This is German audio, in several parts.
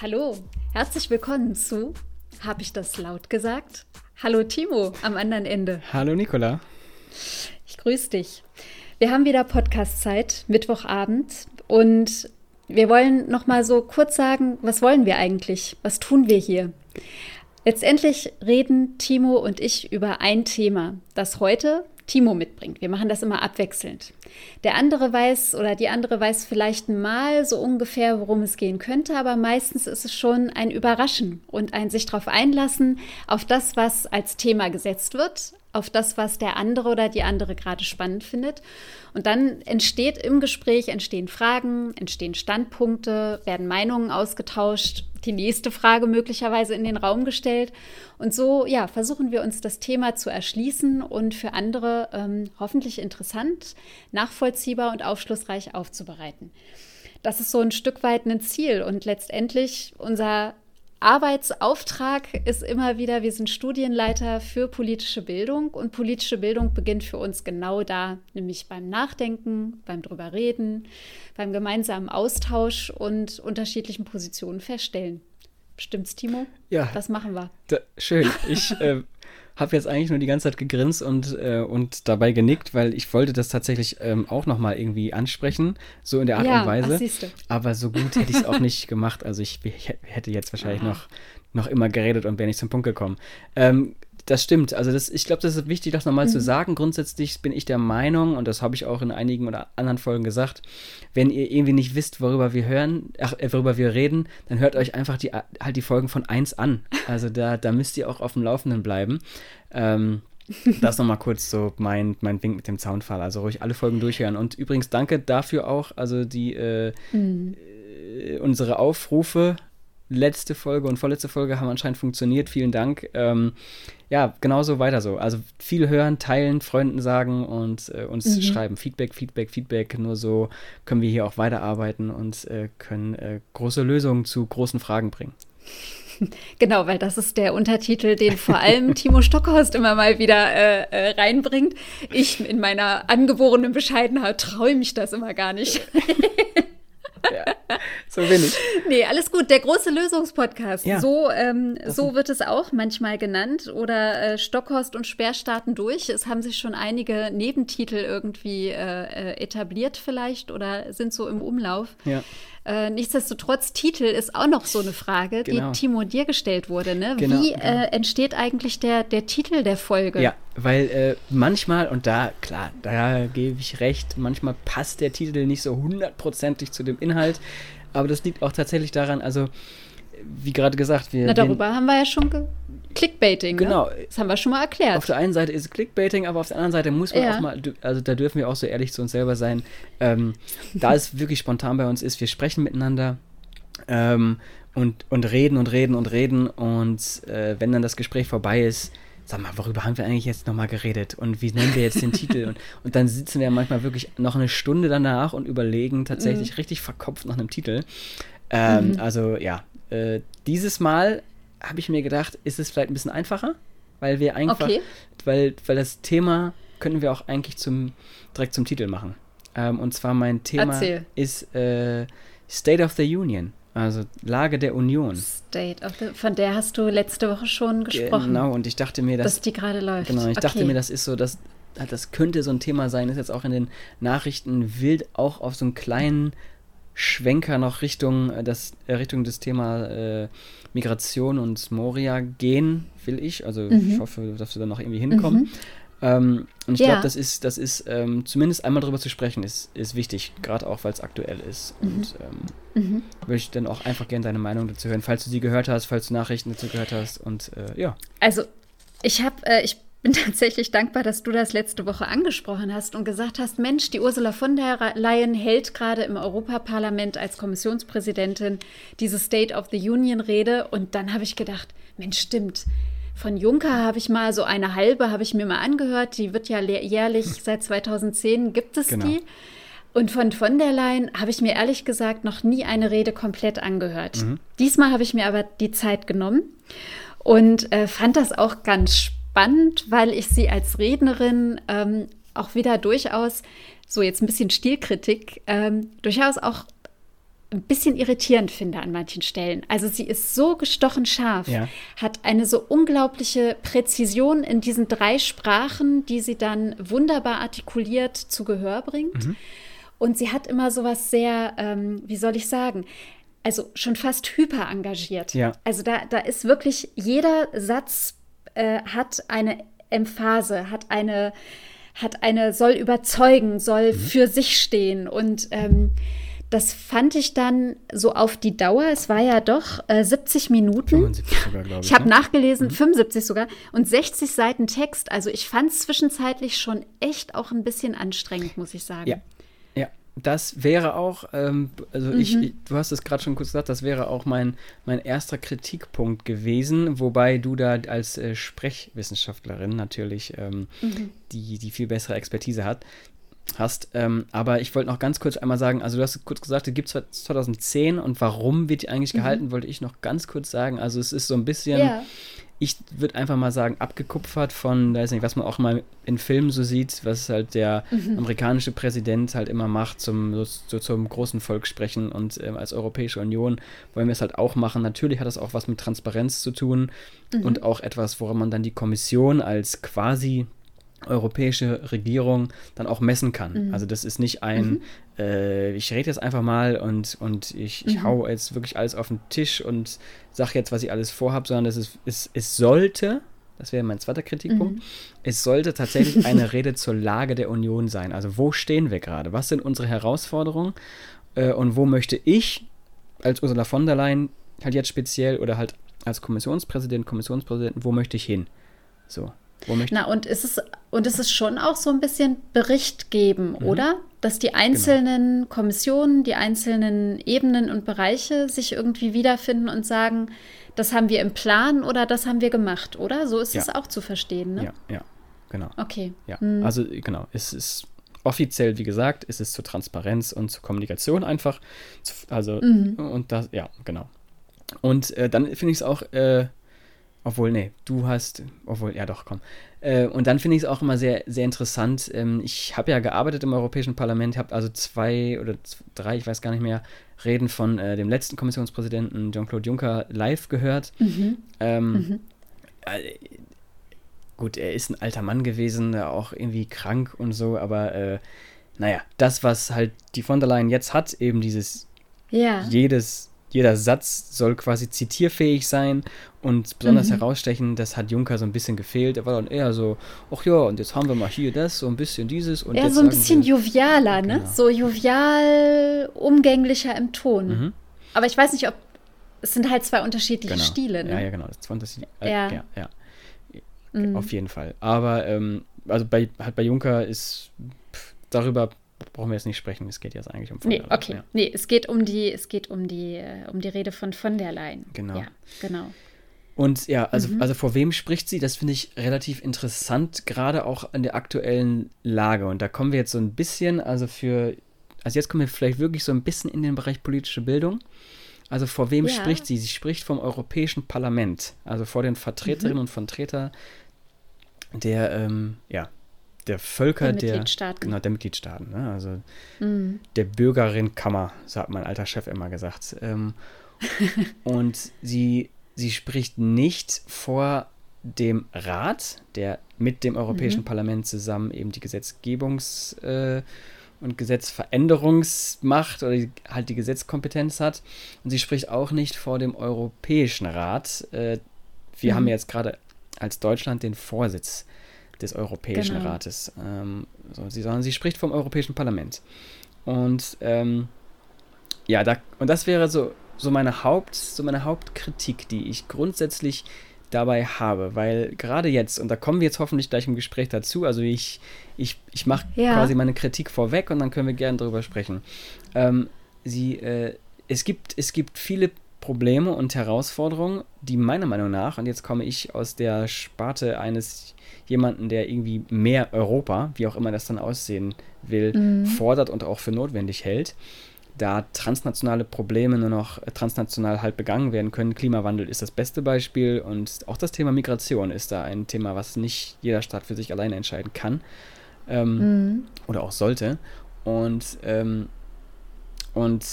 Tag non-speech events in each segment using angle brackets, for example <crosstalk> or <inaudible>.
Hallo, herzlich willkommen zu Habe ich das laut gesagt? Hallo Timo am anderen Ende. Hallo Nicola. Ich grüße dich. Wir haben wieder Podcast-Zeit, Mittwochabend und wir wollen noch mal so kurz sagen, was wollen wir eigentlich? Was tun wir hier? Letztendlich reden Timo und ich über ein Thema, das heute Timo mitbringt. Wir machen das immer abwechselnd. Der andere weiß oder die andere weiß vielleicht mal so ungefähr, worum es gehen könnte, aber meistens ist es schon ein Überraschen und ein sich darauf einlassen, auf das, was als Thema gesetzt wird, auf das, was der andere oder die andere gerade spannend findet. Und dann entsteht im Gespräch, entstehen Fragen, entstehen Standpunkte, werden Meinungen ausgetauscht, die nächste Frage möglicherweise in den Raum gestellt. Und so, ja, versuchen wir uns das Thema zu erschließen und für andere ähm, hoffentlich interessant, nachvollziehbar und aufschlussreich aufzubereiten. Das ist so ein Stück weit ein Ziel und letztendlich unser Arbeitsauftrag ist immer wieder, wir sind Studienleiter für politische Bildung und politische Bildung beginnt für uns genau da, nämlich beim Nachdenken, beim drüber reden, beim gemeinsamen Austausch und unterschiedlichen Positionen feststellen. Stimmt's, Timo? Ja. Das machen wir. Da, schön. Ich äh, habe jetzt eigentlich nur die ganze Zeit gegrinst und, äh, und dabei genickt, weil ich wollte das tatsächlich ähm, auch nochmal irgendwie ansprechen, so in der Art ja, und Weise. Ach, Aber so gut hätte ich es auch nicht gemacht. Also ich, ich hätte jetzt wahrscheinlich noch, noch immer geredet und wäre nicht zum Punkt gekommen. Ähm, das stimmt. Also das, ich glaube, das ist wichtig, das nochmal mhm. zu sagen. Grundsätzlich bin ich der Meinung, und das habe ich auch in einigen oder anderen Folgen gesagt, wenn ihr irgendwie nicht wisst, worüber wir hören, ach, äh, worüber wir reden, dann hört euch einfach die, halt die Folgen von 1 an. Also da, da müsst ihr auch auf dem Laufenden bleiben. Ähm, das nochmal kurz so mein, mein Wink mit dem Zaunfall. Also ruhig alle Folgen durchhören. Und übrigens danke dafür auch, also die äh, mhm. äh, unsere Aufrufe letzte Folge und vorletzte Folge haben anscheinend funktioniert. Vielen Dank. Ähm, ja, genauso weiter so. Also viel hören, teilen, Freunden sagen und äh, uns mhm. schreiben. Feedback, Feedback, Feedback. Nur so können wir hier auch weiterarbeiten und äh, können äh, große Lösungen zu großen Fragen bringen. <laughs> Genau, weil das ist der Untertitel, den vor allem <laughs> Timo Stockhorst immer mal wieder äh, äh, reinbringt. Ich in meiner angeborenen Bescheidenheit traue mich das immer gar nicht. <laughs> ja, so bin ich. Nee, alles gut. Der große Lösungspodcast. Ja, so ähm, so wird es auch manchmal genannt. Oder äh, Stockhorst und Speer starten durch. Es haben sich schon einige Nebentitel irgendwie äh, äh etabliert vielleicht oder sind so im Umlauf. Ja. Äh, nichtsdestotrotz, Titel ist auch noch so eine Frage, genau. die Timo dir gestellt wurde. Ne? Genau, Wie genau. Äh, entsteht eigentlich der, der Titel der Folge? Ja, weil äh, manchmal, und da, klar, da gebe ich recht, manchmal passt der Titel nicht so hundertprozentig zu dem Inhalt. Aber das liegt auch tatsächlich daran, also wie gerade gesagt, wir. Na, darüber haben wir ja schon Clickbaiting. Ne? Genau. Ne? Das haben wir schon mal erklärt. Auf der einen Seite ist es Clickbaiting, aber auf der anderen Seite muss man ja. auch mal, also da dürfen wir auch so ehrlich zu uns selber sein. Ähm, da es wirklich spontan bei uns ist, wir sprechen miteinander ähm, und, und reden und reden und reden und äh, wenn dann das Gespräch vorbei ist, sag mal, worüber haben wir eigentlich jetzt nochmal geredet und wie nennen wir jetzt den <laughs> Titel? Und, und dann sitzen wir manchmal wirklich noch eine Stunde danach und überlegen tatsächlich mhm. richtig verkopft nach einem Titel. Ähm, mhm. Also ja, äh, dieses Mal habe ich mir gedacht, ist es vielleicht ein bisschen einfacher, weil wir einfach, okay. weil, weil das Thema können wir auch eigentlich zum, direkt zum Titel machen. Ähm, und zwar mein Thema Erzähl. ist äh, State of the Union. Also Lage der Union. State of the, von der hast du letzte Woche schon gesprochen. Genau, und ich dachte mir, dass, dass die gerade läuft. Genau, ich okay. dachte mir, das ist so, dass das könnte so ein Thema sein, ist jetzt auch in den Nachrichten wild auch auf so einen kleinen Schwenker noch Richtung äh, das äh, Richtung des Thema äh, Migration und Moria gehen will ich. Also mhm. ich hoffe, dass wir da noch irgendwie hinkommen. Mhm. Ähm, und ich ja. glaube, das ist, das ist ähm, zumindest einmal darüber zu sprechen, ist, ist wichtig, gerade auch, weil es aktuell ist. Mhm. Und ähm, mhm. würde ich dann auch einfach gerne deine Meinung dazu hören, falls du sie gehört hast, falls du Nachrichten dazu gehört hast. Und äh, ja. Also ich habe, äh, ich bin tatsächlich dankbar, dass du das letzte Woche angesprochen hast und gesagt hast, Mensch, die Ursula von der Leyen hält gerade im Europaparlament als Kommissionspräsidentin diese State of the Union Rede und dann habe ich gedacht, Mensch, stimmt. Von Juncker habe ich mal so eine halbe, habe ich mir mal angehört. Die wird ja jährlich <laughs> seit 2010 gibt es genau. die. Und von von der Leyen habe ich mir ehrlich gesagt noch nie eine Rede komplett angehört. Mhm. Diesmal habe ich mir aber die Zeit genommen und äh, fand das auch ganz spannend spannend, weil ich sie als Rednerin ähm, auch wieder durchaus, so jetzt ein bisschen Stilkritik, ähm, durchaus auch ein bisschen irritierend finde an manchen Stellen. Also sie ist so gestochen scharf, ja. hat eine so unglaubliche Präzision in diesen drei Sprachen, die sie dann wunderbar artikuliert zu Gehör bringt. Mhm. Und sie hat immer so was sehr, ähm, wie soll ich sagen, also schon fast hyper engagiert. Ja. Also da, da ist wirklich jeder Satz äh, hat eine Emphase, hat eine, hat eine, soll überzeugen, soll mhm. für sich stehen und ähm, das fand ich dann so auf die Dauer. Es war ja doch äh, 70 Minuten. 75 sogar, glaube ich. Ich habe ne? nachgelesen, mhm. 75 sogar. Und 60 Seiten Text. Also ich fand es zwischenzeitlich schon echt auch ein bisschen anstrengend, muss ich sagen. Ja, das wäre auch, ähm, also mhm. ich, du hast es gerade schon kurz gesagt, das wäre auch mein, mein erster Kritikpunkt gewesen, wobei du da als äh, Sprechwissenschaftlerin natürlich ähm, mhm. die, die viel bessere Expertise hat, hast. Ähm, aber ich wollte noch ganz kurz einmal sagen, also du hast kurz gesagt, die gibt es 2010 und warum wird die eigentlich mhm. gehalten, wollte ich noch ganz kurz sagen. Also es ist so ein bisschen, ja ich würde einfach mal sagen, abgekupfert von, weiß nicht, was man auch mal in Filmen so sieht, was halt der mhm. amerikanische Präsident halt immer macht, zum, so, so zum großen Volk sprechen und ähm, als Europäische Union wollen wir es halt auch machen. Natürlich hat das auch was mit Transparenz zu tun mhm. und auch etwas, woran man dann die Kommission als quasi europäische Regierung dann auch messen kann. Mhm. Also das ist nicht ein, mhm. äh, ich rede jetzt einfach mal und, und ich, ich mhm. hau jetzt wirklich alles auf den Tisch und sage jetzt, was ich alles vorhabe, sondern es, ist, es, es sollte, das wäre mein zweiter Kritikpunkt, mhm. es sollte tatsächlich eine <laughs> Rede zur Lage der Union sein. Also wo stehen wir gerade? Was sind unsere Herausforderungen? Äh, und wo möchte ich als Ursula von der Leyen halt jetzt speziell oder halt als Kommissionspräsident, Kommissionspräsidenten, wo möchte ich hin? So. Na, und ist es und es ist schon auch so ein bisschen Bericht geben, mhm. oder? Dass die einzelnen genau. Kommissionen, die einzelnen Ebenen und Bereiche sich irgendwie wiederfinden und sagen, das haben wir im Plan oder das haben wir gemacht, oder? So ist ja. es auch zu verstehen, ne? Ja, ja, genau. Okay. Ja, mhm. also genau, es ist offiziell, wie gesagt, ist es zur Transparenz und zur Kommunikation einfach. Also, mhm. und das, ja, genau. Und äh, dann finde ich es auch äh, obwohl, nee, du hast, obwohl, ja doch, komm. Äh, und dann finde ich es auch immer sehr, sehr interessant. Ähm, ich habe ja gearbeitet im Europäischen Parlament, habe also zwei oder drei, ich weiß gar nicht mehr, Reden von äh, dem letzten Kommissionspräsidenten Jean-Claude Juncker live gehört. Mhm. Ähm, mhm. Äh, gut, er ist ein alter Mann gewesen, auch irgendwie krank und so, aber äh, naja, das, was halt die von der Leyen jetzt hat, eben dieses ja. jedes jeder Satz soll quasi zitierfähig sein und besonders mhm. herausstechen, das hat Juncker so ein bisschen gefehlt. Er war dann eher so, ach ja, und jetzt haben wir mal hier das, so ein bisschen dieses. Und eher so ein bisschen wir, jovialer, ne? Genau. So jovial, umgänglicher im Ton. Mhm. Aber ich weiß nicht, ob es sind halt zwei unterschiedliche genau. Stile, ne? Ja, ja, genau. Das zwei unterschiedliche, äh, ja. ja, ja. Mhm. Auf jeden Fall. Aber ähm, also bei, halt bei Juncker ist pff, darüber brauchen wir jetzt nicht sprechen. Es geht jetzt eigentlich um von nee, der Leyen. Okay, ja. nee, es geht um die, es geht um die, äh, um die Rede von von der Leyen. Genau. Ja, genau. Und ja, also, mhm. also vor wem spricht sie? Das finde ich relativ interessant, gerade auch in der aktuellen Lage. Und da kommen wir jetzt so ein bisschen, also für, also jetzt kommen wir vielleicht wirklich so ein bisschen in den Bereich politische Bildung. Also vor wem ja. spricht sie? Sie spricht vom Europäischen Parlament, also vor den Vertreterinnen mhm. und Vertretern der, ähm, ja, der Völker der, Mitgliedstaaten. Genau, der Mitgliedstaaten. Ne? Also mhm. der Bürgerinnenkammer, so hat mein alter Chef immer gesagt. Ähm, <laughs> und sie, sie spricht nicht vor dem Rat, der mit dem Europäischen mhm. Parlament zusammen eben die Gesetzgebungs- äh, und Gesetzveränderungsmacht oder die, halt die Gesetzkompetenz hat. Und sie spricht auch nicht vor dem Europäischen Rat. Äh, wir mhm. haben jetzt gerade als Deutschland den Vorsitz des Europäischen genau. Rates. Ähm, so, sie, sondern sie spricht vom Europäischen Parlament. Und ähm, ja, da, und das wäre so, so, meine Haupt, so meine Hauptkritik, die ich grundsätzlich dabei habe, weil gerade jetzt, und da kommen wir jetzt hoffentlich gleich im Gespräch dazu, also ich, ich, ich mache ja. quasi meine Kritik vorweg und dann können wir gerne darüber sprechen. Ähm, sie, äh, es, gibt, es gibt viele Probleme und Herausforderungen, die meiner Meinung nach, und jetzt komme ich aus der Sparte eines jemanden, der irgendwie mehr Europa, wie auch immer das dann aussehen will, mhm. fordert und auch für notwendig hält, da transnationale Probleme nur noch transnational halt begangen werden können. Klimawandel ist das beste Beispiel und auch das Thema Migration ist da ein Thema, was nicht jeder Staat für sich alleine entscheiden kann ähm, mhm. oder auch sollte. Und, ähm, und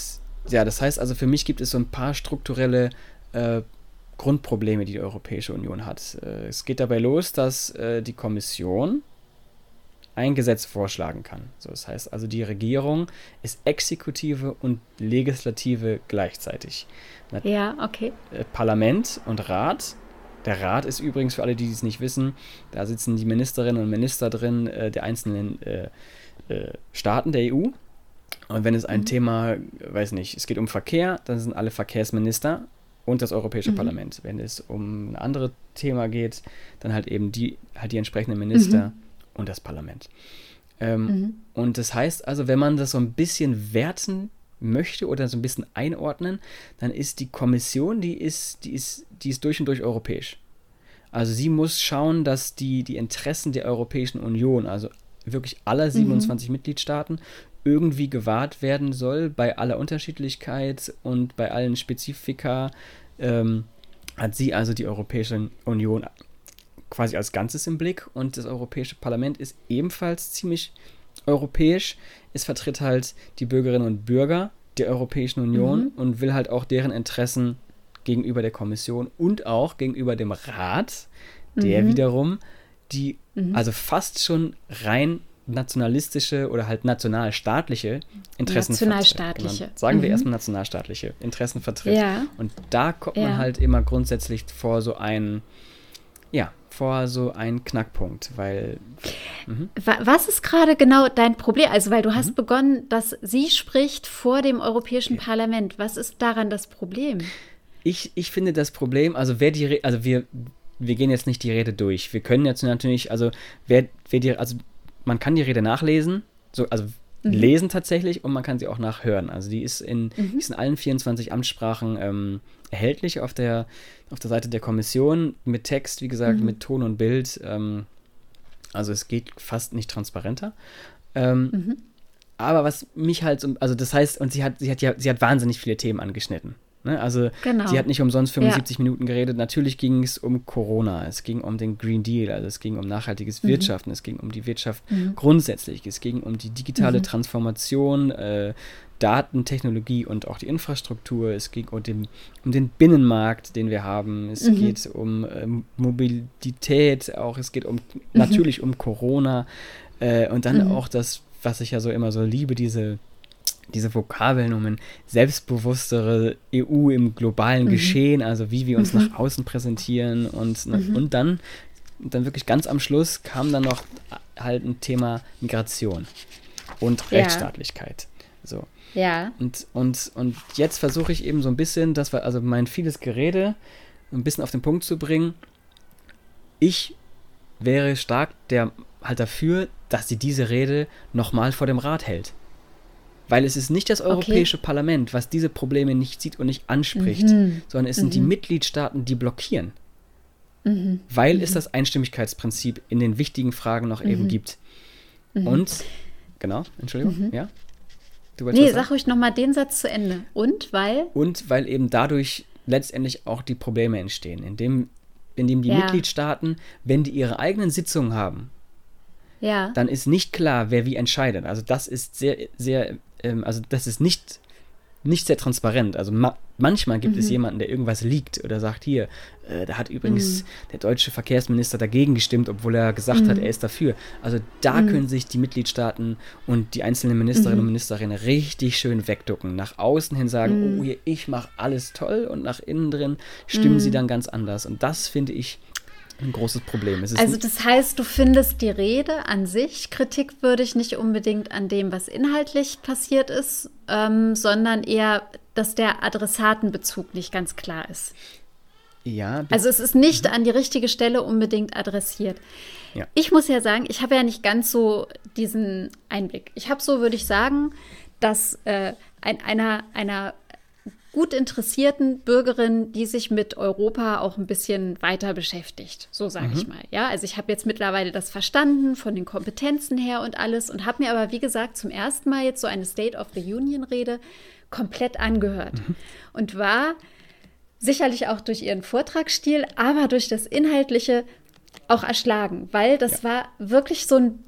ja, das heißt also, für mich gibt es so ein paar strukturelle äh, Grundprobleme, die die Europäische Union hat. Äh, es geht dabei los, dass äh, die Kommission ein Gesetz vorschlagen kann. So, das heißt also, die Regierung ist Exekutive und Legislative gleichzeitig. Ja, okay. Äh, Parlament und Rat. Der Rat ist übrigens, für alle, die es nicht wissen, da sitzen die Ministerinnen und Minister drin äh, der einzelnen äh, äh, Staaten der EU. Und wenn es ein mhm. Thema, weiß nicht, es geht um Verkehr, dann sind alle Verkehrsminister und das Europäische mhm. Parlament. Wenn es um ein anderes Thema geht, dann halt eben die, halt die entsprechenden Minister mhm. und das Parlament. Ähm, mhm. Und das heißt also, wenn man das so ein bisschen werten möchte oder so ein bisschen einordnen, dann ist die Kommission, die ist, die ist, die ist durch und durch europäisch. Also sie muss schauen, dass die, die Interessen der Europäischen Union, also wirklich aller 27 mhm. Mitgliedstaaten, irgendwie gewahrt werden soll bei aller Unterschiedlichkeit und bei allen Spezifika. Ähm, hat sie also die Europäische Union quasi als Ganzes im Blick und das Europäische Parlament ist ebenfalls ziemlich europäisch. Es vertritt halt die Bürgerinnen und Bürger der Europäischen Union mhm. und will halt auch deren Interessen gegenüber der Kommission und auch gegenüber dem Rat, der mhm. wiederum die, mhm. also fast schon rein nationalistische oder halt nationalstaatliche Interessen Nationalstaatliche. Genau. Sagen wir mhm. erstmal nationalstaatliche Interessen vertritt. Ja. Und da kommt man halt immer grundsätzlich vor so einen, ja, vor so einen Knackpunkt, weil. Mhm. Was ist gerade genau dein Problem? Also, weil du hast mhm. begonnen, dass sie spricht vor dem Europäischen okay. Parlament. Was ist daran das Problem? Ich, ich finde das Problem, also wer die, also wir, wir gehen jetzt nicht die Rede durch. Wir können jetzt natürlich, also wer, wer die, also man kann die Rede nachlesen, so, also mhm. lesen tatsächlich und man kann sie auch nachhören. Also die ist in, mhm. ist in allen 24 Amtssprachen ähm, erhältlich auf der, auf der Seite der Kommission mit Text, wie gesagt, mhm. mit Ton und Bild. Ähm, also es geht fast nicht transparenter. Ähm, mhm. aber was mich halt, also das heißt, und sie hat, sie hat ja, sie hat wahnsinnig viele Themen angeschnitten. Ne? Also genau. sie hat nicht umsonst 75 ja. Minuten geredet. Natürlich ging es um Corona, es ging um den Green Deal, also es ging um nachhaltiges mhm. Wirtschaften, es ging um die Wirtschaft mhm. grundsätzlich, es ging um die digitale mhm. Transformation, äh, Datentechnologie und auch die Infrastruktur, es ging um den, um den Binnenmarkt, den wir haben, es mhm. geht um äh, Mobilität, auch es geht um mhm. natürlich um Corona äh, und dann mhm. auch das, was ich ja so immer so liebe, diese diese Vokabeln um ein selbstbewusstere EU im globalen mhm. Geschehen, also wie wir uns mhm. nach außen präsentieren und, mhm. und dann, dann wirklich ganz am Schluss kam dann noch halt ein Thema Migration und Rechtsstaatlichkeit. So. Ja. Und, und, und jetzt versuche ich eben so ein bisschen, das war also mein vieles Gerede, ein bisschen auf den Punkt zu bringen. Ich wäre stark der halt dafür, dass sie diese Rede nochmal vor dem Rat hält. Weil es ist nicht das Europäische okay. Parlament, was diese Probleme nicht sieht und nicht anspricht, mhm. sondern es sind mhm. die Mitgliedstaaten, die blockieren. Mhm. Weil es mhm. das Einstimmigkeitsprinzip in den wichtigen Fragen noch eben mhm. gibt. Mhm. Und, genau, Entschuldigung, ja? Du nee, sag ruhig nochmal den Satz zu Ende. Und weil? Und weil eben dadurch letztendlich auch die Probleme entstehen, indem, indem die ja. Mitgliedstaaten, wenn die ihre eigenen Sitzungen haben, ja. dann ist nicht klar, wer wie entscheidet. Also das ist sehr, sehr ähm, also das ist nicht, nicht sehr transparent. Also ma manchmal gibt mhm. es jemanden, der irgendwas liegt oder sagt, hier, äh, da hat übrigens mhm. der deutsche Verkehrsminister dagegen gestimmt, obwohl er gesagt mhm. hat, er ist dafür. Also da mhm. können sich die Mitgliedstaaten und die einzelnen Ministerinnen und mhm. Minister richtig schön wegducken. Nach außen hin sagen, mhm. oh, hier, ich mache alles toll und nach innen drin stimmen sie dann ganz anders. Und das finde ich ein großes Problem. also das heißt, du findest die Rede an sich kritikwürdig nicht unbedingt an dem, was inhaltlich passiert ist, ähm, sondern eher, dass der Adressatenbezug nicht ganz klar ist. Ja. Also es ist nicht mhm. an die richtige Stelle unbedingt adressiert. Ja. Ich muss ja sagen, ich habe ja nicht ganz so diesen Einblick. Ich habe so, würde ich sagen, dass äh, ein, einer, einer gut interessierten Bürgerin, die sich mit Europa auch ein bisschen weiter beschäftigt, so sage mhm. ich mal. Ja, also ich habe jetzt mittlerweile das verstanden von den Kompetenzen her und alles und habe mir aber, wie gesagt, zum ersten Mal jetzt so eine State of the Union-Rede komplett angehört mhm. und war sicherlich auch durch ihren Vortragsstil, aber durch das Inhaltliche auch erschlagen, weil das ja. war wirklich so ein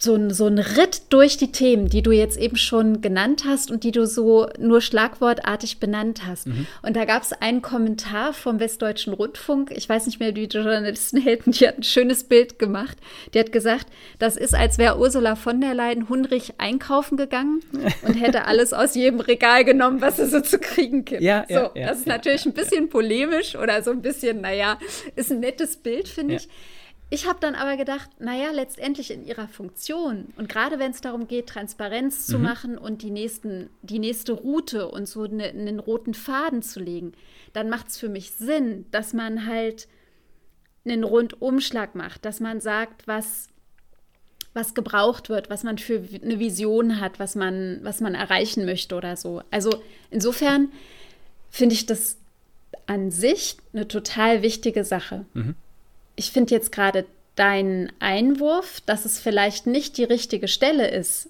so ein, so ein Ritt durch die Themen, die du jetzt eben schon genannt hast und die du so nur schlagwortartig benannt hast. Mhm. Und da gab es einen Kommentar vom Westdeutschen Rundfunk. Ich weiß nicht mehr, wie die Journalisten <laughs> hätten, die hat ein schönes Bild gemacht. Die hat gesagt, das ist, als wäre Ursula von der Leyen hungrig einkaufen gegangen und hätte <laughs> alles aus jedem Regal genommen, was es so zu kriegen gibt. Ja, so, ja, ja, das ist natürlich ein bisschen polemisch oder so ein bisschen, naja, ist ein nettes Bild, finde ich. Ich habe dann aber gedacht, naja, letztendlich in ihrer Funktion und gerade wenn es darum geht, Transparenz zu mhm. machen und die, nächsten, die nächste Route und so ne, einen roten Faden zu legen, dann macht es für mich Sinn, dass man halt einen Rundumschlag macht, dass man sagt, was, was gebraucht wird, was man für eine Vision hat, was man, was man erreichen möchte oder so. Also insofern finde ich das an sich eine total wichtige Sache. Mhm ich finde jetzt gerade deinen Einwurf, dass es vielleicht nicht die richtige Stelle ist,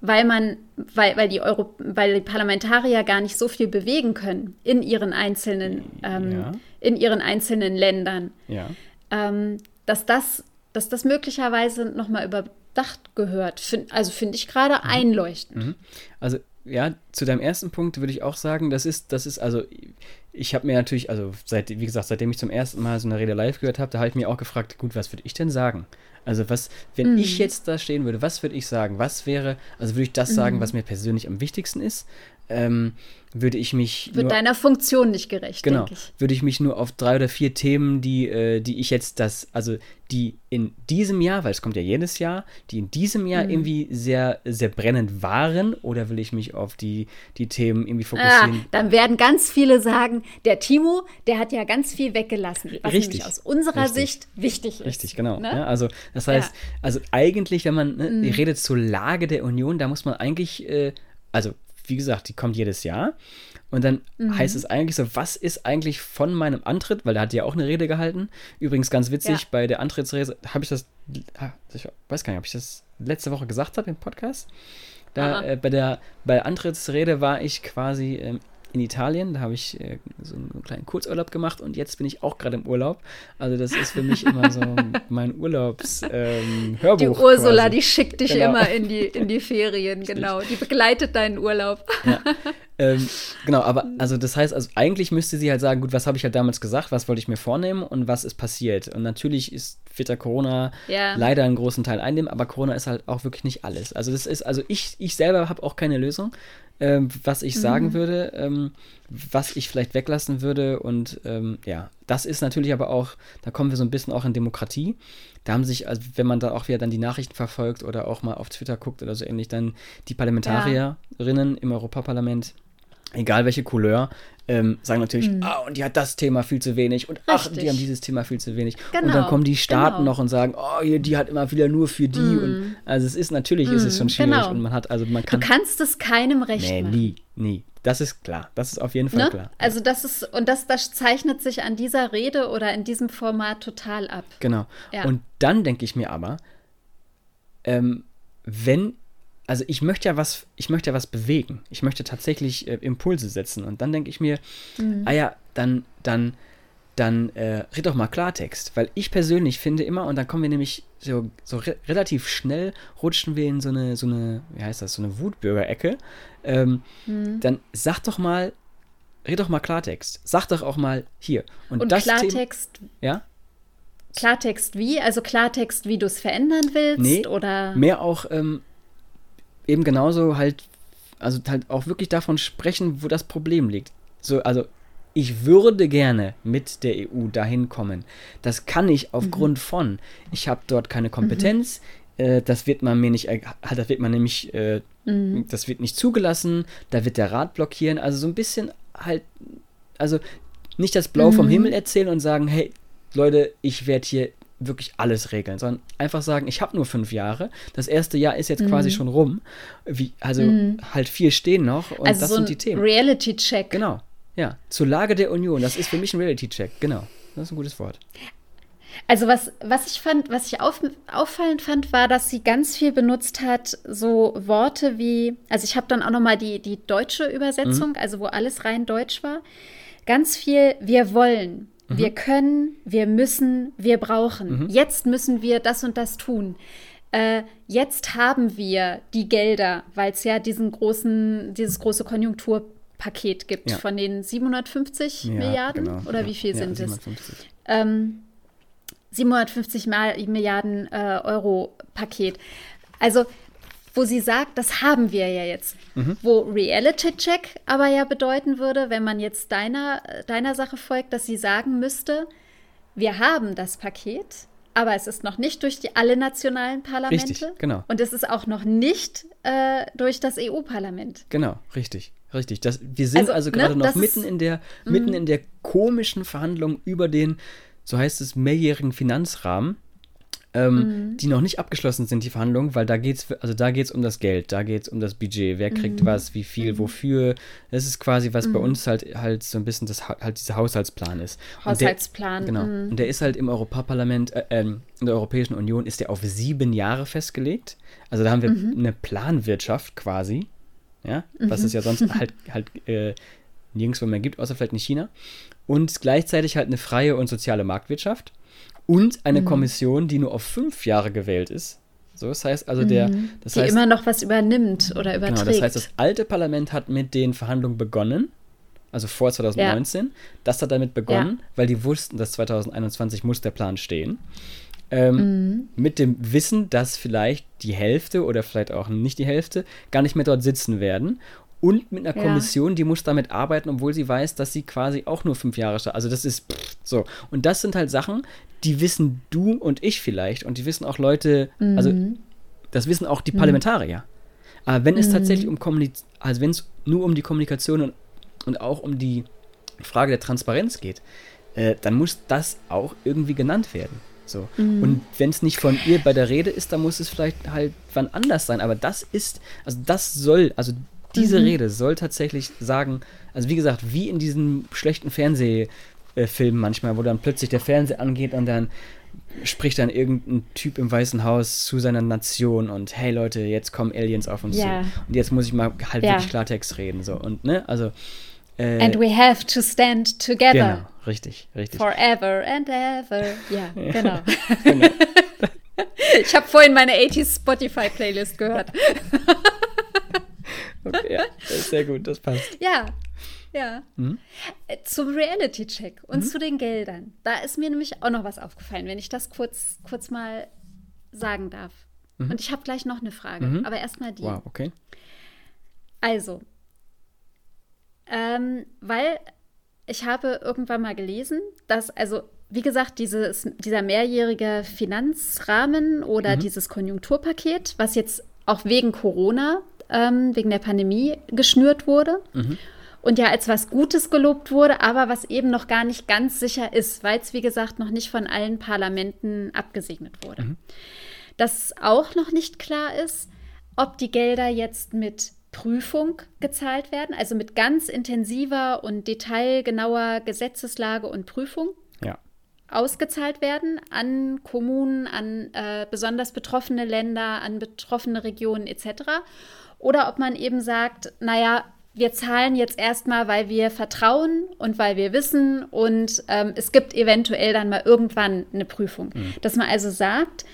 weil man, weil, weil, die Euro, weil die Parlamentarier gar nicht so viel bewegen können in ihren einzelnen, ähm, ja. in ihren einzelnen Ländern. Ja. Ähm, dass das, dass das möglicherweise nochmal überdacht gehört. Find, also finde ich gerade mhm. einleuchtend. Mhm. Also ja, zu deinem ersten Punkt würde ich auch sagen, das ist, das ist, also ich habe mir natürlich, also seit, wie gesagt, seitdem ich zum ersten Mal so eine Rede live gehört habe, da habe ich mir auch gefragt, gut, was würde ich denn sagen? Also was, wenn mhm. ich jetzt da stehen würde, was würde ich sagen? Was wäre, also würde ich das mhm. sagen, was mir persönlich am wichtigsten ist? Ähm, würde ich mich. Wird deiner Funktion nicht gerecht, genau, denke ich. Würde ich mich nur auf drei oder vier Themen, die, äh, die ich jetzt das, also die in diesem Jahr, weil es kommt ja jedes Jahr, die in diesem Jahr mhm. irgendwie sehr, sehr brennend waren, oder will ich mich auf die, die Themen irgendwie fokussieren? Ah, dann werden ganz viele sagen, der Timo, der hat ja ganz viel weggelassen, was Richtig. aus unserer Richtig. Sicht wichtig ist. Richtig, genau. Ne? Ja, also das heißt, ja. also eigentlich, wenn man ne, mhm. redet zur Lage der Union, da muss man eigentlich, äh, also wie gesagt, die kommt jedes Jahr. Und dann mhm. heißt es eigentlich so, was ist eigentlich von meinem Antritt, weil da hat ja auch eine Rede gehalten. Übrigens ganz witzig, ja. bei der Antrittsrede habe ich das, ah, ich weiß gar nicht, ob ich das letzte Woche gesagt habe im Podcast. Da äh, bei der bei der Antrittsrede war ich quasi ähm, in Italien. Da habe ich äh, so einen kleinen Kurzurlaub gemacht und jetzt bin ich auch gerade im Urlaub. Also das ist für mich immer so <laughs> mein Urlaubshörbuch. Ähm, die Ursula, quasi. die schickt dich genau. immer in die, in die Ferien, genau. Die begleitet deinen Urlaub. Ja. <laughs> Ähm, genau, aber also das heißt, also eigentlich müsste sie halt sagen, gut, was habe ich halt damals gesagt, was wollte ich mir vornehmen und was ist passiert. Und natürlich ist, wird Corona ja. leider einen großen Teil einnehmen, aber Corona ist halt auch wirklich nicht alles. Also das ist, also ich, ich selber habe auch keine Lösung ähm, was ich mhm. sagen würde, ähm, was ich vielleicht weglassen würde. Und ähm, ja, das ist natürlich aber auch, da kommen wir so ein bisschen auch in Demokratie. Da haben sich, also wenn man da auch wieder dann die Nachrichten verfolgt oder auch mal auf Twitter guckt oder so ähnlich, dann die Parlamentarierinnen ja. im Europaparlament egal welche Couleur, ähm, sagen natürlich, mhm. ah, und die hat das Thema viel zu wenig und Richtig. ach, die haben dieses Thema viel zu wenig. Genau. Und dann genau, kommen die Staaten genau. noch und sagen, oh, die hat immer wieder nur für die. Mhm. Und also es ist natürlich, mhm. ist es schon schwierig genau. und man hat, also man kann. Du kannst es keinem recht nee, machen. nie, nie. Das ist klar. Das ist auf jeden Fall ne? klar. Also das ist, und das, das zeichnet sich an dieser Rede oder in diesem Format total ab. Genau. Ja. Und dann denke ich mir aber, ähm, wenn also ich möchte ja was, ich möchte ja was bewegen. Ich möchte tatsächlich äh, Impulse setzen. Und dann denke ich mir, mhm. ah ja, dann, dann, dann äh, red doch mal Klartext. Weil ich persönlich finde immer, und dann kommen wir nämlich so, so re relativ schnell, rutschen wir in so eine, so eine, wie heißt das, so eine Wutbürgerecke. Ähm, mhm. Dann sag doch mal, red doch mal Klartext. Sag doch auch mal hier. Und, und das Klartext. Thema, ja? Klartext wie? Also Klartext, wie du es verändern willst? Nee, oder? Mehr auch, ähm, eben genauso halt, also halt auch wirklich davon sprechen, wo das Problem liegt. So, also ich würde gerne mit der EU dahin kommen. Das kann ich aufgrund mhm. von, ich habe dort keine Kompetenz, mhm. äh, das wird man mir nicht, äh, das wird man nämlich, äh, mhm. das wird nicht zugelassen, da wird der Rat blockieren, also so ein bisschen halt, also nicht das Blau vom mhm. Himmel erzählen und sagen, hey, Leute, ich werde hier wirklich alles regeln, sondern einfach sagen, ich habe nur fünf Jahre. Das erste Jahr ist jetzt mhm. quasi schon rum. Wie, also mhm. halt vier stehen noch und also das so sind die Themen. Reality-Check. Genau. Ja. Zur Lage der Union. Das ist für mich ein Reality-Check. Genau. Das ist ein gutes Wort. Also was, was ich fand, was ich auf, auffallend fand, war, dass sie ganz viel benutzt hat, so Worte wie, also ich habe dann auch nochmal die, die deutsche Übersetzung, mhm. also wo alles rein deutsch war. Ganz viel, wir wollen, wir mhm. können, wir müssen, wir brauchen. Mhm. Jetzt müssen wir das und das tun. äh, jetzt haben wir die Gelder, weil es ja diesen großen, dieses große Konjunkturpaket gibt Ja. von den 750 Ja, Milliarden genau. oder Ja, wie viel sind es? 750. ähm, 750 Mal Milliarden äh, Euro Paket. Also, wo sie sagt, das haben wir ja jetzt. Mhm. Wo Reality Check aber ja bedeuten würde, wenn man jetzt deiner, deiner Sache folgt, dass sie sagen müsste, wir haben das Paket, aber es ist noch nicht durch die, alle nationalen Parlamente. Richtig, genau. Und es ist auch noch nicht äh, durch das EU-Parlament. Genau, richtig, richtig. Das, wir sind Also, also, ne, gerade noch das mitten ist- Mhm. in der mitten in der komischen Verhandlung über den, so heißt es, mehrjährigen Finanzrahmen, ähm, Mhm. die noch nicht abgeschlossen sind, die Verhandlungen, weil da geht's, also da geht's um das Geld, da geht's um das Budget, wer kriegt Mhm. was, wie viel, wofür. Das ist quasi, was bei uns halt halt so ein bisschen das Ha- halt dieser Haushaltsplan ist. Und der- Haushaltsplan, genau. mhm. Und der ist halt im Europaparlament, äh, ähm, in der Europäischen Union ist der auf sieben Jahre festgelegt. Also da haben wir Mhm. eine Planwirtschaft quasi, ja, was es ja sonst halt halt äh, nirgendwo mehr gibt, außer vielleicht in China. Und gleichzeitig halt eine freie und soziale Marktwirtschaft und eine Mhm. Kommission, die nur auf fünf Jahre gewählt ist. So, das heißt also der, das Mhm. die heißt, immer noch was übernimmt oder genau, überträgt. das heißt, das alte Parlament hat mit den Verhandlungen begonnen, also vor 2019. Das hat damit begonnen, weil die wussten, dass 2021 muss der Plan stehen. Ähm, Mhm. Mit dem Wissen, dass vielleicht die Hälfte oder vielleicht auch nicht die Hälfte gar nicht mehr dort sitzen werden. Und mit einer Ja. Kommission, die muss damit arbeiten, obwohl sie weiß, dass sie quasi auch nur fünf Jahre sta- Also das ist pff, so. Und das sind halt Sachen, die wissen du und ich vielleicht. Und die wissen auch Leute, also Mhm. das wissen auch die Parlamentarier. Aber wenn es tatsächlich um Kommunik also wenn es nur um die Kommunikation und, und auch um die Frage der Transparenz geht, äh, dann muss das auch irgendwie genannt werden. So. Und wenn es nicht von ihr bei der Rede ist, dann muss es vielleicht halt wann anders sein. Aber das ist, also das soll, also diese Rede soll tatsächlich sagen, also wie gesagt, wie in diesen schlechten Fernsehfilmen manchmal, wo dann plötzlich der Fernseher angeht und dann spricht dann irgendein Typ im Weißen Haus zu seiner Nation und hey Leute, jetzt kommen Aliens auf uns Ja. zu. Und jetzt muss ich mal halt Ja. wirklich Klartext reden. So. Und ne, also äh, And we have to stand together. genau, richtig, richtig. Forever and ever. Ja, <laughs> genau. Genau. <laughs> Ich habe vorhin meine 80s Spotify-Playlist gehört. <laughs> Okay, ja, das ist sehr gut, das passt. Ja, ja. Mhm. Zum Reality-Check und zu den Geldern. Da ist mir nämlich auch noch was aufgefallen, wenn ich das kurz, kurz mal sagen darf. Und ich habe gleich noch eine Frage, Mhm. aber erstmal die. Wow, okay. Also, ähm, weil ich habe irgendwann mal gelesen, dass, also, wie gesagt, dieses, dieser mehrjährige Finanzrahmen oder dieses Konjunkturpaket, was jetzt auch wegen Corona, ähm, wegen der Pandemie geschnürt wurde und ja als was Gutes gelobt wurde, aber was eben noch gar nicht ganz sicher ist, weil es, wie gesagt, noch nicht von allen Parlamenten abgesegnet wurde. Dass auch noch nicht klar ist, ob die Gelder jetzt mit Prüfung gezahlt werden, also mit ganz intensiver und detailgenauer Gesetzeslage und Prüfung Ja. ausgezahlt werden an Kommunen, an äh, besonders betroffene Länder, an betroffene Regionen etc. Oder ob man eben sagt, naja, wir zahlen jetzt erstmal, weil wir vertrauen und weil wir wissen und ähm, es gibt eventuell dann mal irgendwann eine Prüfung. Dass man also sagt,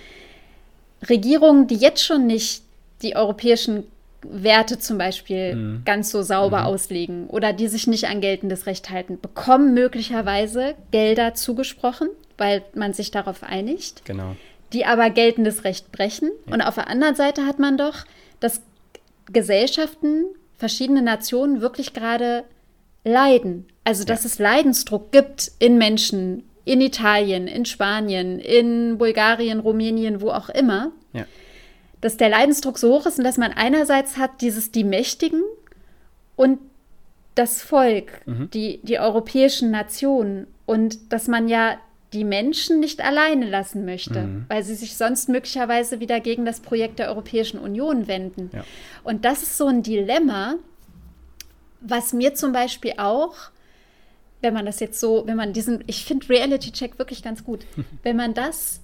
Regierungen, die jetzt schon nicht die europäischen Werte zum Beispiel ganz so sauber auslegen oder die sich nicht an geltendes Recht halten, bekommen möglicherweise Gelder zugesprochen, weil man sich darauf einigt, Genau. die aber geltendes Recht brechen. Und auf der anderen Seite hat man doch, dass Gesellschaften, verschiedene Nationen wirklich gerade leiden. Also dass es Leidensdruck gibt in Menschen, in Italien, in Spanien, in Bulgarien, Rumänien, wo auch immer Ja. dass der Leidensdruck so hoch ist und dass man einerseits hat dieses die Mächtigen und das Volk, die, die europäischen Nationen und dass man ja die Menschen nicht alleine lassen möchte, weil sie sich sonst möglicherweise wieder gegen das Projekt der Europäischen Union wenden. Ja. Und das ist so ein Dilemma, was mir zum Beispiel auch, wenn man das jetzt so, wenn man diesen, ich finde Reality Check wirklich ganz gut, <laughs> wenn man das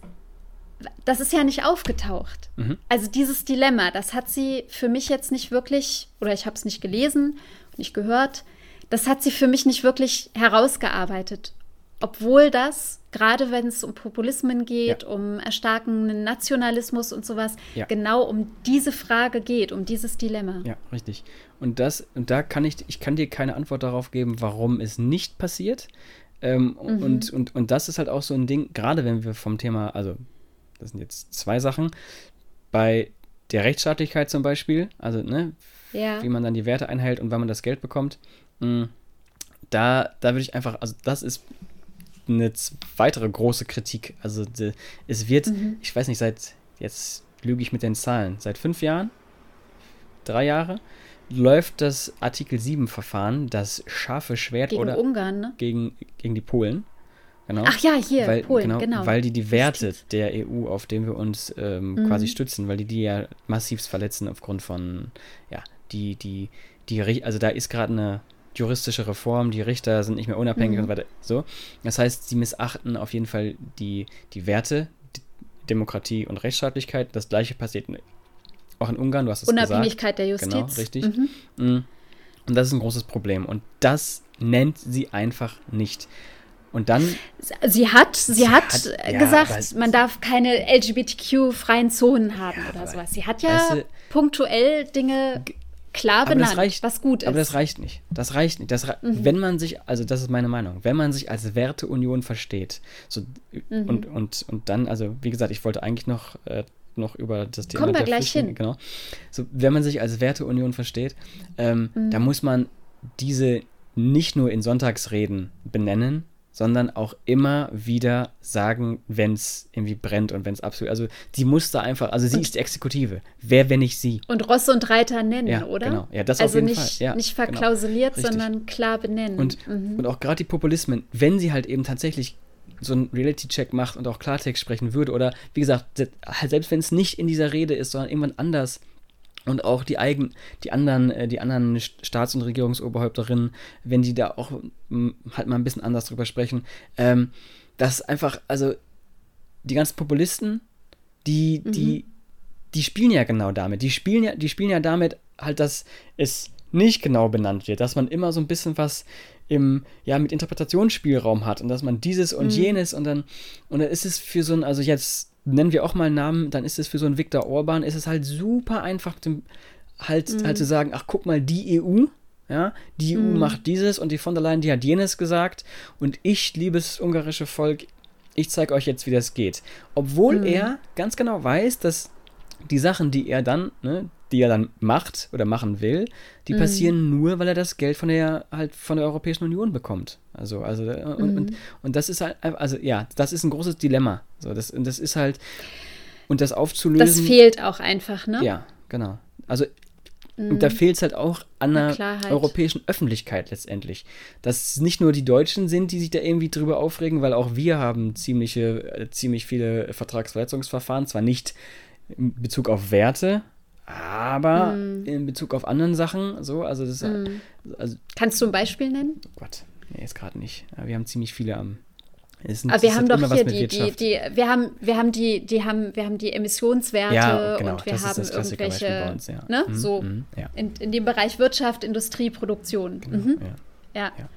das ist ja nicht aufgetaucht. Also dieses Dilemma, das hat sie für mich jetzt nicht wirklich, oder ich habe es nicht gelesen, nicht gehört, das hat sie für mich nicht wirklich herausgearbeitet. Obwohl das, gerade wenn es um Populismen geht, ja. um erstarkenden Nationalismus und sowas, ja. genau um diese Frage geht, um dieses Dilemma. Ja, richtig. Und das, und da kann ich, ich kann dir keine Antwort darauf geben, warum es nicht passiert. Ähm, mhm. und, und, und das ist halt auch so ein Ding, gerade wenn wir vom Thema, also das sind jetzt zwei Sachen, bei der Rechtsstaatlichkeit zum Beispiel, also ne, ja. wie man dann die Werte einhält und wann man das Geld bekommt, mh, mm, da, da würde ich einfach, also das ist eine weitere große Kritik. Also de, es wird, mhm. ich weiß nicht, seit, jetzt lüge ich mit den Zahlen, seit fünf Jahren, drei Jahre, läuft das Artikel 7-Verfahren, das scharfe Schwert gegen oder Ungarn, ne? gegen, gegen die Polen. Genau. Ach ja, hier, weil, Polen, genau, genau. Weil die die Werte der EU, auf denen wir uns ähm, mhm. quasi stützen, weil die die ja massiv verletzen aufgrund von, ja, die, die, die, also da ist gerade eine juristische Reform, die Richter sind nicht mehr unabhängig mhm. und so weiter. So. Das heißt, sie missachten auf jeden Fall die, die Werte, die Demokratie und Rechtsstaatlichkeit. Das gleiche passiert auch in Ungarn, du hast es Unabhängigkeit gesagt. der Justiz. Genau, richtig. Mhm. Mm. Und das ist ein großes Problem. Und das nennt sie einfach nicht. Und dann. Sie hat, sie, sie hat, hat ja, gesagt, man darf keine LGBTQ-freien Zonen haben ja, oder sowas. Sie hat ja weißt du, punktuell Dinge klar benannt, reicht, was gut ist. Aber das reicht nicht. Das reicht nicht. Das re mhm. Wenn man sich, also das ist meine Meinung, wenn man sich als Werteunion versteht, so, mhm. und, und, und dann, also wie gesagt, ich wollte eigentlich noch, äh, noch über das Thema Kommen wir gleich hin. Genau. So, wenn man sich als Werteunion versteht, ähm, mhm. da muss man diese nicht nur in Sonntagsreden benennen, sondern auch immer wieder sagen, wenn es irgendwie brennt und wenn es absolut. Also sie muss da einfach, also sie und ist die Exekutive. Wer, wenn nicht sie? Und Ross und Reiter nennen, ja, oder? Genau, ja, das also auf jeden nicht, Fall. Ja, nicht genau. verklausuliert, genau. sondern klar benennen. Und, mhm. und auch gerade die Populismen, wenn sie halt eben tatsächlich so einen Reality-Check macht und auch Klartext sprechen würde, oder wie gesagt, selbst wenn es nicht in dieser Rede ist, sondern irgendwann anders, und auch die eigen, die anderen, äh, die anderen Staats- und Regierungsoberhäupterinnen, wenn die da auch halt mal ein bisschen anders drüber sprechen, ähm, dass einfach, also die ganzen Populisten, die, mhm. die, die spielen ja genau damit. Die spielen ja, die spielen ja damit halt, dass es nicht genau benannt wird, dass man immer so ein bisschen was im, ja, mit Interpretationsspielraum hat und dass man dieses und mhm. jenes und dann, und dann ist es für so ein, also jetzt nennen wir auch mal einen Namen, dann ist es für so einen Viktor Orban, ist es halt super einfach, halt, mhm. halt zu sagen, ach guck mal, die EU, ja, die EU mhm. macht dieses und die von der Leyen, die hat jenes gesagt und ich, liebes ungarische Volk, ich zeige euch jetzt, wie das geht. Obwohl mhm. er ganz genau weiß, dass die Sachen, die er dann, ne, die er dann macht oder machen will, die mhm. passieren nur, weil er das Geld von der halt von der Europäischen Union bekommt. Also, also äh, und, mhm. und, und das ist halt, also ja, das ist ein großes Dilemma. So, das, und das ist halt, und das aufzulösen. Das fehlt auch einfach, ne? Ja, genau. Also und da mhm. fehlt es halt auch an der Klarheit. europäischen Öffentlichkeit letztendlich. Dass es nicht nur die Deutschen sind, die sich da irgendwie drüber aufregen, weil auch wir haben ziemliche, äh, ziemlich viele Vertragsverletzungsverfahren. Zwar nicht in Bezug auf Werte, aber mm. in Bezug auf anderen Sachen, so, also das mm. also, Kannst du ein Beispiel nennen? Oh Gott, nee, jetzt gerade nicht. Wir haben ziemlich viele am. Sind, aber wir haben doch hier die, die, die, wir haben, wir haben die, die haben, wir haben die Emissionswerte ja, genau, und wir das haben irgendwelche, uns, ja. ne, mhm, so mhm, ja. in, in dem Bereich Wirtschaft, Industrie, Produktion. Genau, mhm. ja. Ja.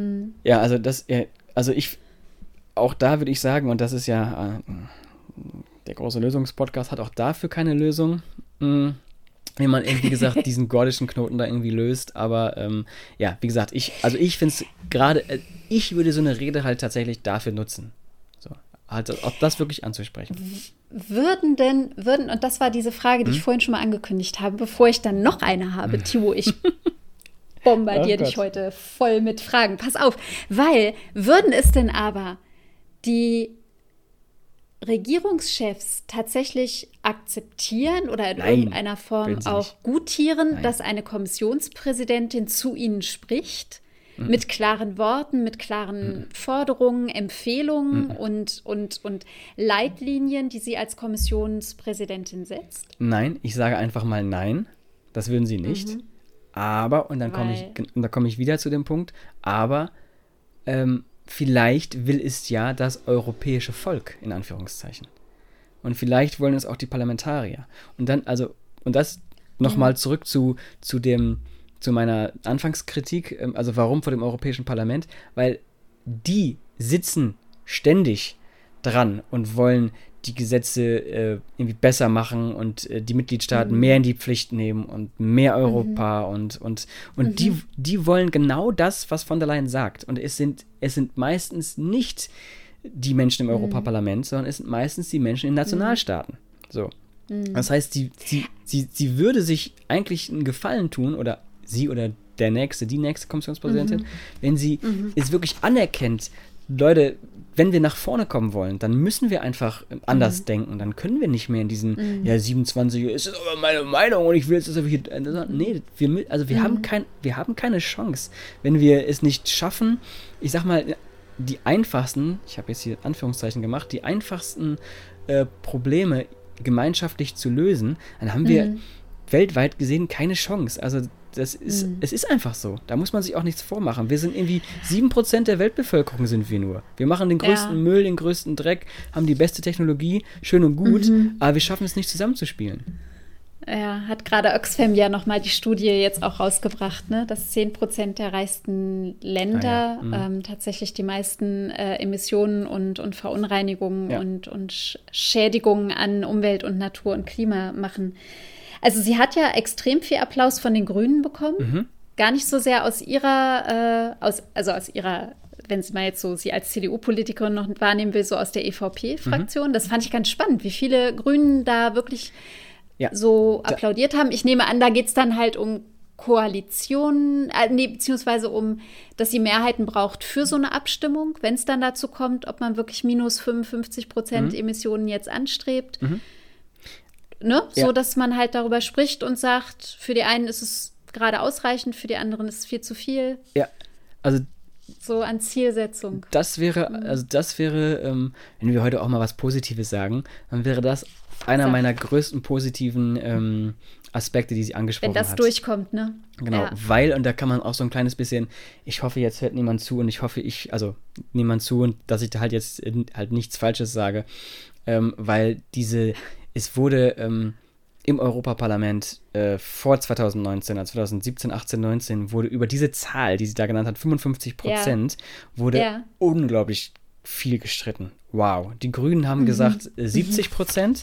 Mhm. ja, also das, also ich, auch da würde ich sagen, und das ist ja äh, der große Lösungspodcast hat auch dafür keine Lösung. Hm, wie man irgendwie gesagt <laughs> diesen gordischen Knoten da irgendwie löst. Aber ähm, ja, wie gesagt, ich, also ich finde es gerade, äh, ich würde so eine Rede halt tatsächlich dafür nutzen. So, halt, auch das wirklich anzusprechen. Würden denn, würden, und das war diese Frage, die hm? ich vorhin schon mal angekündigt habe, bevor ich dann noch eine habe, hm. Timo, ich <laughs> bombardiere oh dich heute voll mit Fragen. Pass auf, weil würden es denn aber die Regierungschefs tatsächlich akzeptieren oder in Nein, irgendeiner Form auch gutieren, Nein. dass eine Kommissionspräsidentin zu ihnen spricht? Mhm. Mit klaren Worten, mit klaren mhm. Forderungen, Empfehlungen mhm. und, und, und Leitlinien, die sie als Kommissionspräsidentin setzt? Nein, ich sage einfach mal nein. Das würden sie nicht. Mhm. Aber, und dann komme ich, komm ich wieder zu dem Punkt, aber ähm, vielleicht will es ja das europäische Volk, in Anführungszeichen. Und vielleicht wollen es auch die Parlamentarier. Und dann, also, und das nochmal mhm. zurück zu, zu dem, zu meiner Anfangskritik, ähm, also warum vor dem Europäischen Parlament? Weil die sitzen ständig dran und wollen die Gesetze äh, irgendwie besser machen und äh, die Mitgliedstaaten mhm. mehr in die Pflicht nehmen und mehr Europa mhm. und, und, und mhm. die, die wollen genau das, was von der Leyen sagt. Und es sind, es sind meistens nicht die Menschen im mhm. Europaparlament, sondern es sind meistens die Menschen in mhm. Nationalstaaten. So. Mhm. Das heißt, sie, sie, sie, sie würde sich eigentlich einen Gefallen tun oder sie oder der nächste, die nächste Kommissionspräsidentin, wenn sie es wirklich anerkennt, Leute, wenn wir nach vorne kommen wollen, dann müssen wir einfach anders mhm. denken. Dann können wir nicht mehr in diesen, mhm. ja, 27 ist aber meine Meinung und ich will jetzt, dass wir hier. Nee, wir, also wir, mhm. haben kein, wir haben keine Chance, wenn wir es nicht schaffen, ich sag mal, die einfachsten, ich habe jetzt hier Anführungszeichen gemacht, die einfachsten äh, Probleme gemeinschaftlich zu lösen, dann haben wir mhm. weltweit gesehen keine Chance. Also das ist, mhm. es ist einfach so. Da muss man sich auch nichts vormachen. Wir sind irgendwie 7% der Weltbevölkerung sind wir nur. Wir machen den größten ja. Müll, den größten Dreck, haben die beste Technologie, schön und gut, mhm. aber wir schaffen es nicht zusammenzuspielen. Ja, hat gerade Oxfam ja nochmal die Studie jetzt auch rausgebracht, ne? dass 10 Prozent der reichsten Länder ah, ja. mhm. ähm, tatsächlich die meisten äh, Emissionen und, und Verunreinigungen ja. und, und Schädigungen an Umwelt und Natur und Klima machen. Also sie hat ja extrem viel Applaus von den Grünen bekommen. Mhm. Gar nicht so sehr aus ihrer, äh, aus, also aus ihrer, wenn sie mal jetzt so sie als CDU-Politikerin noch wahrnehmen will, so aus der EVP-Fraktion. Mhm. Das fand ich ganz spannend, wie viele Grünen da wirklich ja. so applaudiert haben. Ich nehme an, da geht es dann halt um Koalitionen, äh, nee, beziehungsweise um, dass sie Mehrheiten braucht für so eine Abstimmung, wenn es dann dazu kommt, ob man wirklich minus 55 Prozent mhm. Emissionen jetzt anstrebt. Mhm. Ne? Ja. So dass man halt darüber spricht und sagt, für die einen ist es gerade ausreichend, für die anderen ist es viel zu viel. Ja, also so an Zielsetzung. Das wäre, also das wäre, ähm, wenn wir heute auch mal was Positives sagen, dann wäre das einer Sag. meiner größten positiven ähm, Aspekte, die sie angesprochen hat. Wenn das hat. durchkommt, ne? Genau, ja. weil, und da kann man auch so ein kleines bisschen, ich hoffe, jetzt hört niemand zu und ich hoffe, ich, also niemand zu und dass ich da halt jetzt halt nichts Falsches sage, ähm, weil diese es wurde ähm, im Europaparlament äh, vor 2019, also 2017, 18, 19, wurde über diese Zahl, die sie da genannt hat, 55 Prozent, ja. wurde ja. unglaublich viel gestritten. Wow. Die Grünen haben mhm. gesagt 70 äh, Prozent.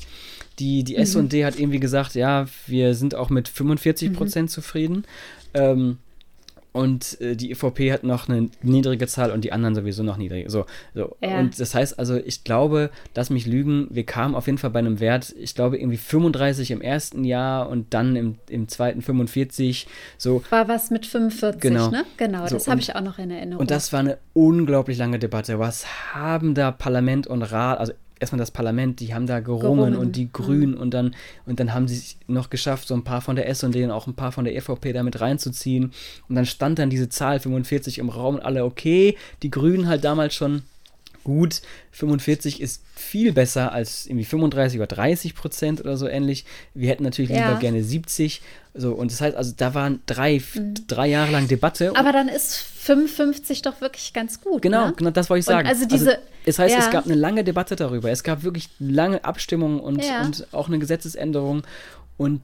Die, die mhm. SD hat irgendwie gesagt, ja, wir sind auch mit 45 Prozent mhm. zufrieden. Ähm, und äh, die EVP hat noch eine niedrige Zahl und die anderen sowieso noch niedrig. So, so. Ja. Und das heißt also, ich glaube, lass mich lügen, wir kamen auf jeden Fall bei einem Wert, ich glaube irgendwie 35 im ersten Jahr und dann im, im zweiten 45. So. War was mit 45, genau. ne? Genau, so, das habe ich auch noch in Erinnerung. Und das war eine unglaublich lange Debatte. Was haben da Parlament und Rat, also erstmal das Parlament, die haben da gerungen, gerungen. und die Grünen mhm. und dann und dann haben sie es noch geschafft, so ein paar von der S&D und auch ein paar von der EVP damit reinzuziehen und dann stand dann diese Zahl 45 im Raum und alle okay, die Grünen halt damals schon gut, 45 ist viel besser als irgendwie 35 oder 30 Prozent oder so ähnlich. Wir hätten natürlich ja. lieber gerne 70. So, und das heißt, also da waren drei, mhm. drei Jahre lang Debatte. Aber dann ist 55 doch wirklich ganz gut. Genau, ne? genau das wollte ich sagen. Und also diese. Also, das heißt, ja. es gab eine lange Debatte darüber. Es gab wirklich lange Abstimmungen und, ja. und auch eine Gesetzesänderung. Und,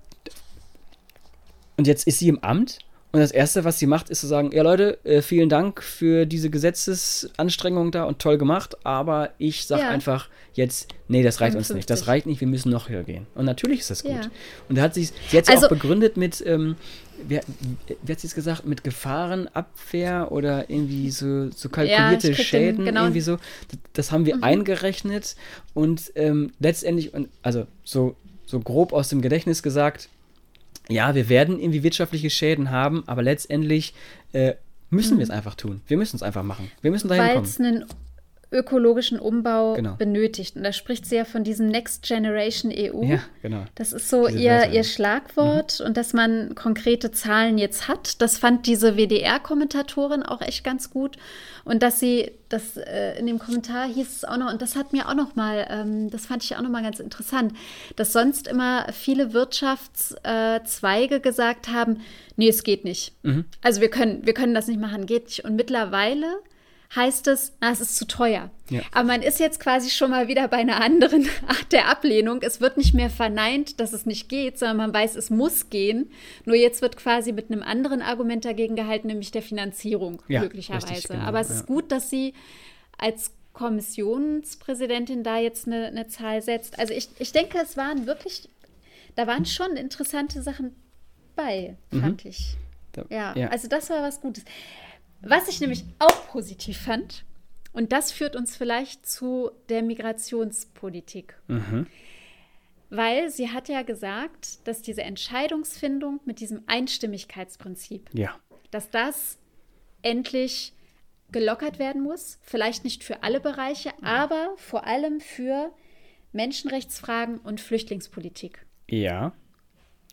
und jetzt ist sie im Amt und das Erste, was sie macht, ist zu sagen, ja Leute, äh, vielen Dank für diese Gesetzesanstrengung da und toll gemacht, aber ich sage ja. einfach jetzt, nee, das reicht 55. uns nicht. Das reicht nicht, wir müssen noch höher gehen. Und natürlich ist das gut. Ja. Und da hat sie, sie hat also, auch begründet mit, ähm, wie, wie, hat sie es gesagt, mit Gefahrenabwehr oder irgendwie so, so kalkulierte ja, Schäden, den, genau. irgendwie so. Das, das haben wir mhm. eingerechnet und ähm, letztendlich, also so, so grob aus dem Gedächtnis gesagt, ja, wir werden irgendwie wirtschaftliche Schäden haben, aber letztendlich äh, müssen mhm. wir es einfach tun. Wir müssen es einfach machen. Wir müssen dahin kommen. Ökologischen Umbau genau. benötigt. Und da spricht sie ja von diesem Next Generation EU. Ja, genau. Das ist so ihr, ihr Schlagwort mhm. und dass man konkrete Zahlen jetzt hat. Das fand diese WDR-Kommentatorin auch echt ganz gut. Und dass sie, das äh, in dem Kommentar hieß es auch noch, und das hat mir auch noch mal, ähm, das fand ich auch noch mal ganz interessant, dass sonst immer viele Wirtschaftszweige äh, gesagt haben, nee, es geht nicht. Mhm. Also wir können, wir können das nicht machen, geht nicht. Und mittlerweile heißt es, na, es ist zu teuer. Ja. Aber man ist jetzt quasi schon mal wieder bei einer anderen <laughs> Art der Ablehnung. Es wird nicht mehr verneint, dass es nicht geht, sondern man weiß, es muss gehen. Nur jetzt wird quasi mit einem anderen Argument dagegen gehalten, nämlich der Finanzierung Ja, möglicherweise. richtig, genau, Aber es ja. ist gut, dass Sie als Kommissionspräsidentin da jetzt eine, eine Zahl setzt. Also ich, ich denke, es waren wirklich, da waren schon interessante Sachen bei, fand ich. Da- Ja, ja. also das war was Gutes. Was ich nämlich auch positiv fand, und das führt uns vielleicht zu der Migrationspolitik. Mhm. Weil sie hat ja gesagt, dass diese Entscheidungsfindung mit diesem Einstimmigkeitsprinzip, Ja. dass das endlich gelockert werden muss. Vielleicht nicht für alle Bereiche, aber vor allem für Menschenrechtsfragen und Flüchtlingspolitik. Ja.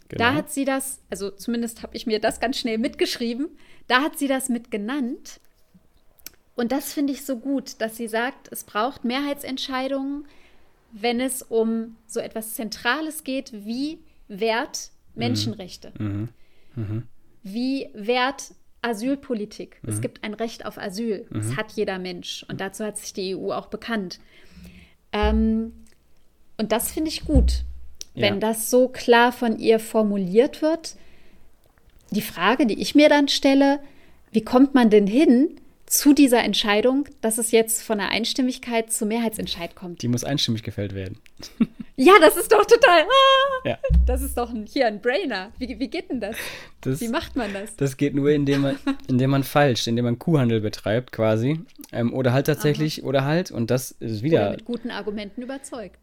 Genau. Da hat sie das, also zumindest habe ich mir das ganz schnell mitgeschrieben, da hat sie das mit genannt. Und das finde ich so gut, dass sie sagt, es braucht Mehrheitsentscheidungen, wenn es um so etwas Zentrales geht, wie Wert Menschenrechte, Mhm. wie Wert Asylpolitik. Mhm. Es gibt ein Recht auf Asyl. Das hat jeder Mensch. Und dazu hat sich die EU auch bekannt. Ähm, und das finde ich gut, wenn Ja. das so klar von ihr formuliert wird. Die Frage, die ich mir dann stelle, wie kommt man denn hin zu dieser Entscheidung, dass es jetzt von der Einstimmigkeit zu Mehrheitsentscheid kommt? Die muss einstimmig gefällt werden. <laughs> Ja, das ist doch total. Ah, Ja. das ist doch ein, hier ein Brainer. Wie, wie geht denn das? Das, Wie macht man das? das geht nur, indem man, <laughs> indem man falsch, indem man Kuhhandel betreibt, quasi. Ähm, oder halt tatsächlich, oder halt, und das ist Oder wieder, mit guten Argumenten überzeugt.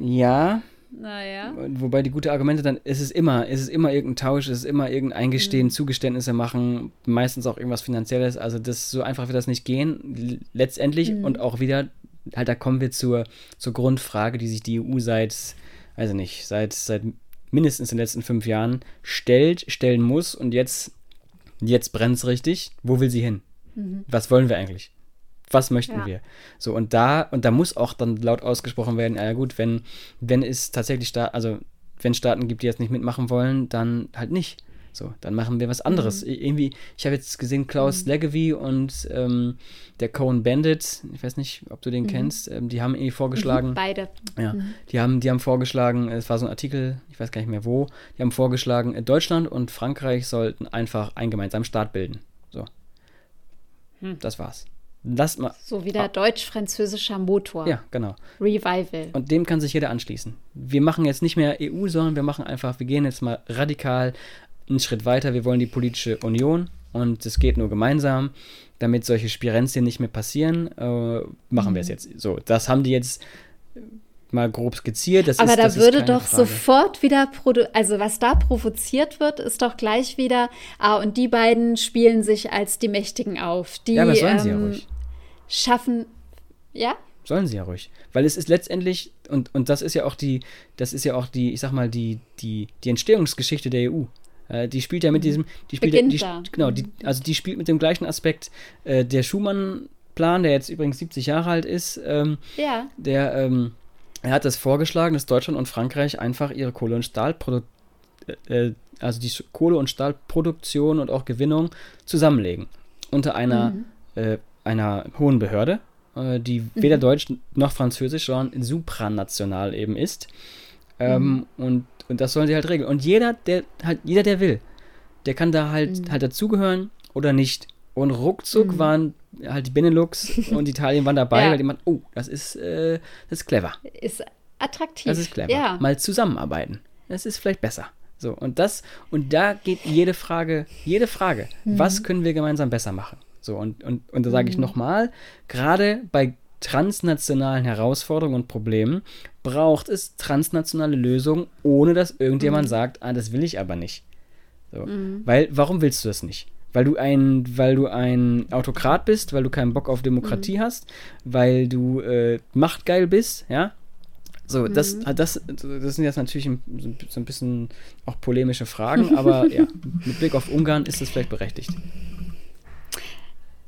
ja, Naja. Wobei die gute Argumente dann, es ist immer, es ist immer irgendein Tausch, es ist immer irgendein Mhm. Eingestehen, Zugeständnisse machen, meistens auch irgendwas Finanzielles. Also das so einfach wird das nicht gehen. Letztendlich Mhm. und auch wieder, halt da kommen wir zur, zur Grundfrage, die sich die EU seit, also nicht, seit, seit mindestens den letzten fünf Jahren stellt, stellen muss und jetzt, jetzt brennt es richtig. Wo will sie hin? Was wollen wir eigentlich? Was möchten Mhm. Ja. wir? So, und da, und da muss auch dann laut ausgesprochen werden, ja gut, wenn, wenn es tatsächlich Sta also wenn Staaten gibt, die jetzt nicht mitmachen wollen, dann halt nicht. So, dann machen wir was anderes. Mhm. Irgendwie, ich habe jetzt gesehen, Klaus Leggevi und ähm, der Cohen Bandit, ich weiß nicht, ob du Mhm. den kennst, ähm, die haben irgendwie vorgeschlagen, Beide. ja, die haben, die haben vorgeschlagen, es war so ein Artikel, ich weiß gar nicht mehr wo, die haben vorgeschlagen, äh, Deutschland und Frankreich sollten einfach einen gemeinsamen Staat bilden. So. Hm. Das war's. Lasst mal. So wie der deutsch-französischer Motor. Ja, genau. Revival. Und dem kann sich jeder anschließen. Wir machen jetzt nicht mehr EU, sondern wir machen einfach, wir gehen jetzt mal radikal einen Schritt weiter. Wir wollen die politische Union und es geht nur gemeinsam, damit solche Spirenzien nicht mehr passieren. Äh, machen wir es jetzt. So, das haben die jetzt mal grob skizziert. Das Aber ist, da würde doch Frage. sofort wieder, also was da provoziert wird, ist doch gleich wieder, ah, und die beiden spielen sich als die Mächtigen auf. Die Ja, aber sollen sie ja ähm, ruhig. Schaffen, ja? Sollen sie ja ruhig. Weil es ist letztendlich, und, und das ist ja auch die, das ist ja auch die, ich sag mal, die, die, die Entstehungsgeschichte der EU. Äh, die spielt ja mit diesem, die spielt Beginnt die, da. genau, die, also die spielt mit dem gleichen Aspekt. Äh, der Schumann-Plan, der jetzt übrigens 70 Jahre alt ist, ähm, Ja. der, ähm, er hat das vorgeschlagen, dass Deutschland und Frankreich einfach ihre Kohle- und Stahlproduktion, äh, also die Kohle- und Stahlproduktion und auch Gewinnung zusammenlegen. Unter einer, Mhm. äh, einer hohen Behörde, äh, die Mhm. weder deutsch noch französisch, sondern supranational eben ist. Ähm, Mhm. und, und das sollen sie halt regeln. Und jeder, der halt, jeder, der will, der kann da halt, Mhm. halt dazugehören oder nicht. Und ruckzuck waren halt die Benelux und Italien waren dabei, <laughs> Ja. weil die meinten, oh, das ist, äh, das ist clever. Ist attraktiv. Das ist clever. Ja. Mal zusammenarbeiten. Das ist vielleicht besser. So, und das, und da geht jede Frage, jede Frage, Mhm. was können wir gemeinsam besser machen? So, und, und, und da sage Mhm. ich nochmal, gerade bei transnationalen Herausforderungen und Problemen braucht es transnationale Lösungen, ohne dass irgendjemand Mhm. sagt, ah, das will ich aber nicht. So. Weil, warum willst du das nicht? Weil du ein, weil du ein Autokrat bist, weil du keinen Bock auf Demokratie hast, weil du äh, machtgeil bist, ja? So, das, das, das sind jetzt natürlich so ein bisschen auch polemische Fragen, aber ja, mit Blick auf Ungarn ist das vielleicht berechtigt.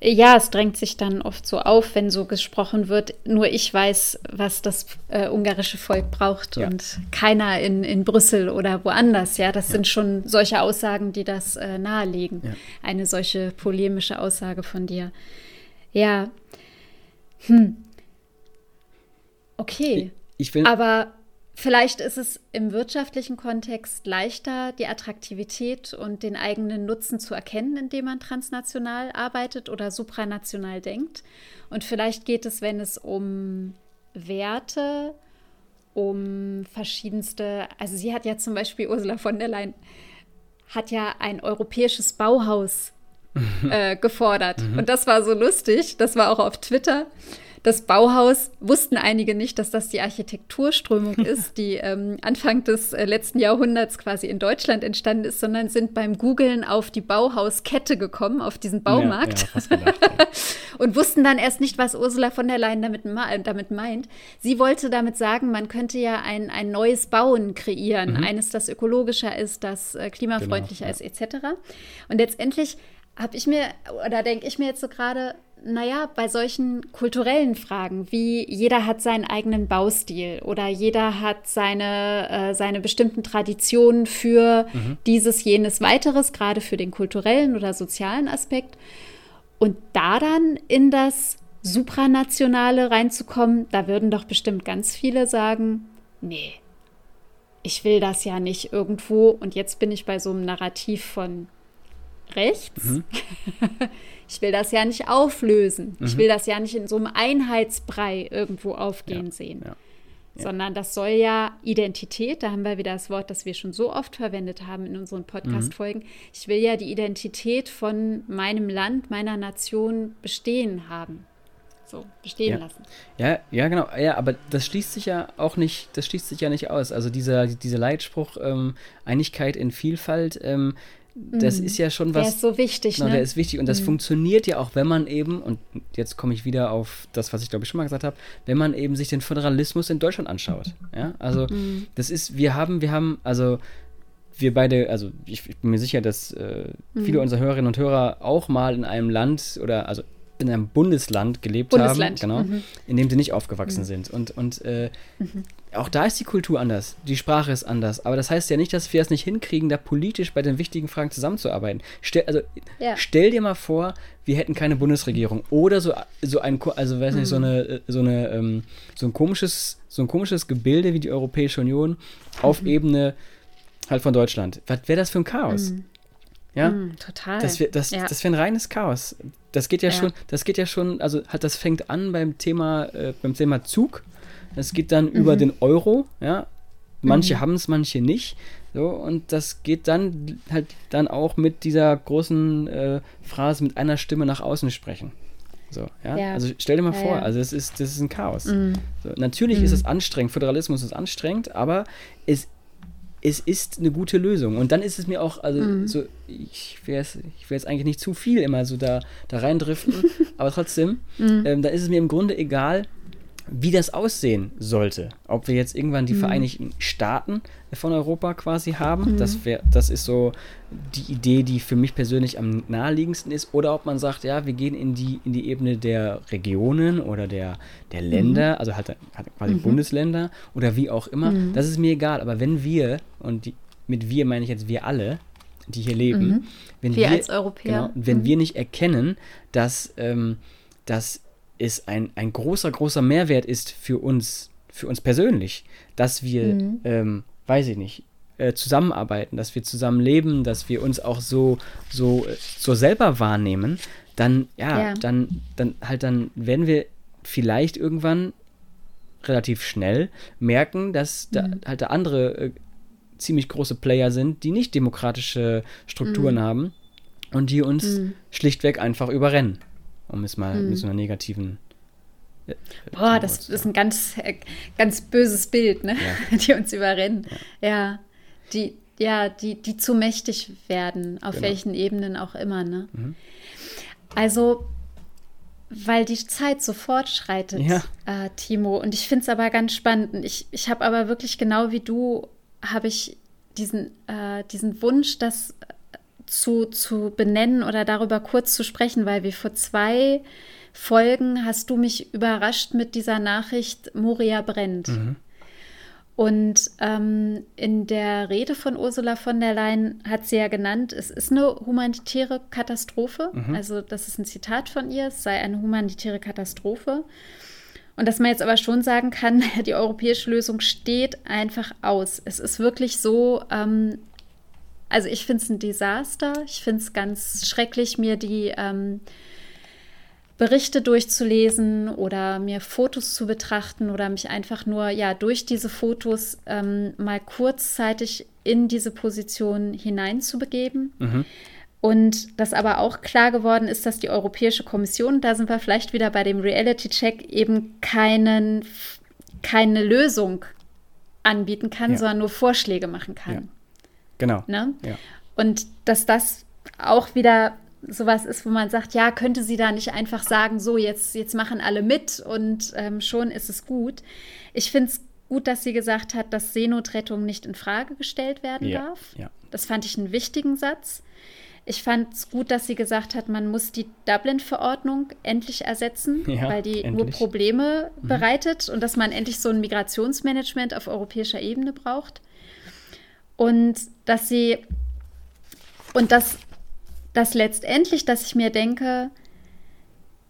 Ja, es drängt sich dann oft so auf, wenn so gesprochen wird. Nur ich weiß, was das äh, ungarische Volk braucht Ja. und keiner in, in Brüssel oder woanders. Ja, das sind schon solche Aussagen, die das äh, nahelegen. Ja. Eine solche polemische Aussage von dir. Ja. Hm. Okay. Ich, ich will. Aber vielleicht ist es im wirtschaftlichen Kontext leichter, die Attraktivität und den eigenen Nutzen zu erkennen, indem man transnational arbeitet oder supranational denkt. Und vielleicht geht es, wenn es um Werte, um verschiedenste, also sie hat ja zum Beispiel Ursula von der Leyen, hat ja ein europäisches Bauhaus äh, gefordert. Mhm. Und das war so lustig, das war auch auf Twitter das Bauhaus wussten einige nicht, dass das die Architekturströmung <laughs> ist, die ähm, Anfang des äh, letzten Jahrhunderts quasi in Deutschland entstanden ist, sondern sind beim Googlen auf die Bauhauskette gekommen, auf diesen Baumarkt. Ja, ja, gedacht, ja. <laughs> und wussten dann erst nicht, was Ursula von der Leyen damit, damit meint. Sie wollte damit sagen, man könnte ja ein, ein neues Bauen kreieren, mhm. eines, das ökologischer ist, das äh, klimafreundlicher genau, ist, etc. Und letztendlich habe ich mir, oder denke ich mir jetzt so gerade, naja, bei solchen kulturellen Fragen, wie jeder hat seinen eigenen Baustil oder jeder hat seine, äh, seine bestimmten Traditionen für mhm. dieses, jenes, weiteres, gerade für den kulturellen oder sozialen Aspekt. Und da dann in das Supranationale reinzukommen, da würden doch bestimmt ganz viele sagen, nee, ich will das ja nicht irgendwo. Und jetzt bin ich bei so einem Narrativ von rechts. Mhm. <laughs> ich will das ja nicht auflösen. Mhm. Ich will das ja nicht in so einem Einheitsbrei irgendwo aufgehen ja. sehen. Ja. Ja. Sondern das soll ja Identität, da haben wir wieder das Wort, das wir schon so oft verwendet haben in unseren Podcast-Folgen. Mhm. Ich will ja die Identität von meinem Land, meiner Nation bestehen haben so bestehen lassen. Ja, ja, genau. Ja, aber das schließt sich ja auch nicht, das schließt sich ja nicht aus. Also dieser, dieser Leitspruch ähm, Einigkeit in Vielfalt, ähm, das ist ja schon was. Der ist so wichtig, genau, ne? Der ist wichtig und das mhm. funktioniert ja auch, wenn man eben, und jetzt komme ich wieder auf das, was ich glaube ich schon mal gesagt habe, wenn man eben sich den Föderalismus in Deutschland anschaut. Ja, also mhm. das ist, wir haben, wir haben, also wir beide, also ich, ich bin mir sicher, dass äh, viele mhm. unserer Hörerinnen und Hörer auch mal in einem Land oder also in einem Bundesland gelebt Bundesland. haben, genau, mhm. in dem sie nicht aufgewachsen mhm. sind. Und, und äh, mhm. auch da ist die Kultur anders, die Sprache ist anders. Aber das heißt ja nicht, dass wir es nicht hinkriegen, da politisch bei den wichtigen Fragen zusammenzuarbeiten. Stell, also, ja. stell dir mal vor, wir hätten keine Bundesregierung oder so, so ein, also weiß nicht, so mhm. eine, so eine, ähm, so ein komisches, so ein komisches Gebilde wie die Europäische Union auf mhm. Ebene halt von Deutschland. Was wäre das für ein Chaos? Ja, mm, total. Das wäre das, ja. das wär ein reines Chaos. Das geht ja, ja, schon, das geht ja schon, also halt, das fängt an beim Thema, äh, beim Thema Zug. Das geht dann mhm. über den Euro, ja. Manche mhm. haben es, manche nicht. So, und das geht dann halt dann auch mit dieser großen äh, Phrase mit einer Stimme nach außen sprechen. So, ja? ja. Also stell dir mal ja, vor, ja. also das ist, das ist ein Chaos. Mhm. So, natürlich ist mhm. es anstrengend, Föderalismus ist anstrengend, aber es es ist eine gute Lösung. Und dann ist es mir auch, also mhm. so, ich will jetzt, ich will jetzt eigentlich nicht zu viel immer so da, da reindriften, <laughs> aber trotzdem, mhm. ähm, da ist es mir im Grunde egal, wie das aussehen sollte. Ob wir jetzt irgendwann die mhm. Vereinigten Staaten von Europa quasi haben, mhm. das, wär, das ist so die Idee, die für mich persönlich am naheliegendsten ist, oder ob man sagt, ja, wir gehen in die, in die Ebene der Regionen oder der, der Länder, mhm. also halt, halt quasi mhm. Bundesländer oder wie auch immer, mhm. das ist mir egal. Aber wenn wir, und die, mit wir meine ich jetzt wir alle, die hier leben, mhm. wenn wir, wir als Europäer, genau, wenn wir nicht erkennen, dass, ähm, dass es ein, ein großer, großer Mehrwert ist für uns, für uns persönlich, dass wir, mhm. ähm, weiß ich nicht, äh, zusammenarbeiten, dass wir zusammen leben, dass wir uns auch so, so, so selber wahrnehmen, dann, ja, ja, dann, dann halt, dann werden wir vielleicht irgendwann relativ schnell merken, dass da mhm. halt da andere äh, ziemlich große Player sind, die nicht demokratische Strukturen mhm. haben und die uns mhm. schlichtweg einfach überrennen um es mal hm. mit so einer negativen. Äh, Boah, das ist ein ganz, äh, ganz böses Bild, ne? Ja. <laughs> Die uns überrennen. Ja. ja. Die, ja, die, die zu mächtig werden, auf genau. welchen Ebenen auch immer, ne? Mhm. Also, weil die Zeit so fortschreitet, ja. äh, Timo. Und ich finde es aber ganz spannend. Ich, ich habe aber wirklich genau wie du, habe ich diesen, äh, diesen Wunsch, dass zu, zu benennen oder darüber kurz zu sprechen, weil wir vor zwei Folgen hast du mich überrascht mit dieser Nachricht, Moria brennt. Mhm. Und ähm, in der Rede von Ursula von der Leyen hat sie ja genannt, es ist eine humanitäre Katastrophe. Mhm. Also das ist ein Zitat von ihr, es sei eine humanitäre Katastrophe. Und dass man jetzt aber schon sagen kann, <laughs> die europäische Lösung steht einfach aus. Es ist wirklich so, ähm, also ich finde es ein Desaster. Ich finde es ganz schrecklich, mir die ähm, Berichte durchzulesen oder mir Fotos zu betrachten oder mich einfach nur ja durch diese Fotos ähm, mal kurzzeitig in diese Position hineinzubegeben. Mhm. Und dass aber auch klar geworden ist, dass die Europäische Kommission, da sind wir vielleicht wieder bei dem Reality-Check, eben keinen, keine Lösung anbieten kann, ja. sondern nur Vorschläge machen kann. Ja. Genau. Ne? Ja. Und dass das auch wieder sowas ist, wo man sagt, ja, könnte sie da nicht einfach sagen, so, jetzt, jetzt machen alle mit und ähm, schon ist es gut. Ich finde es gut, dass sie gesagt hat, dass Seenotrettung nicht in Frage gestellt werden ja, darf. Ja. Das fand ich einen wichtigen Satz. Ich fand es gut, dass sie gesagt hat, man muss die Dublin-Verordnung endlich ersetzen, ja, weil die endlich. nur Probleme mhm. bereitet und dass man endlich so ein Migrationsmanagement auf europäischer Ebene braucht. Und dass sie und dass dass letztendlich, dass ich mir denke,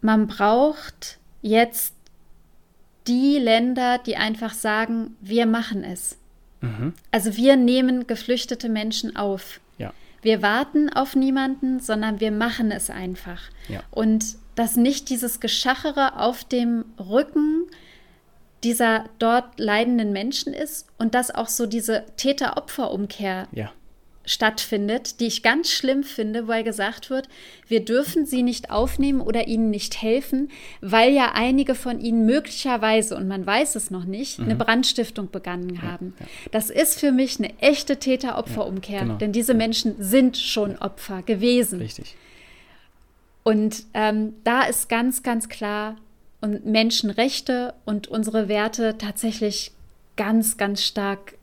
man braucht jetzt die Länder, die einfach sagen, wir machen es. Mhm. Also wir nehmen geflüchtete Menschen auf. Ja. Wir warten auf niemanden, sondern wir machen es einfach. Ja. Und dass nicht dieses Geschachere auf dem Rücken dieser dort leidenden Menschen ist und dass auch so diese Täter-Opfer-Umkehr ja stattfindet, die ich ganz schlimm finde, weil gesagt wird, wir dürfen sie nicht aufnehmen oder ihnen nicht helfen, weil ja einige von ihnen möglicherweise, und man weiß es noch nicht, mhm. eine Brandstiftung begangen haben. Ja, ja. Das ist für mich eine echte Täter-Opfer-Umkehr, genau. denn diese Menschen sind schon Opfer gewesen. Richtig. Und ähm, da ist ganz, ganz klar, und Menschenrechte und unsere Werte tatsächlich ganz, ganz stark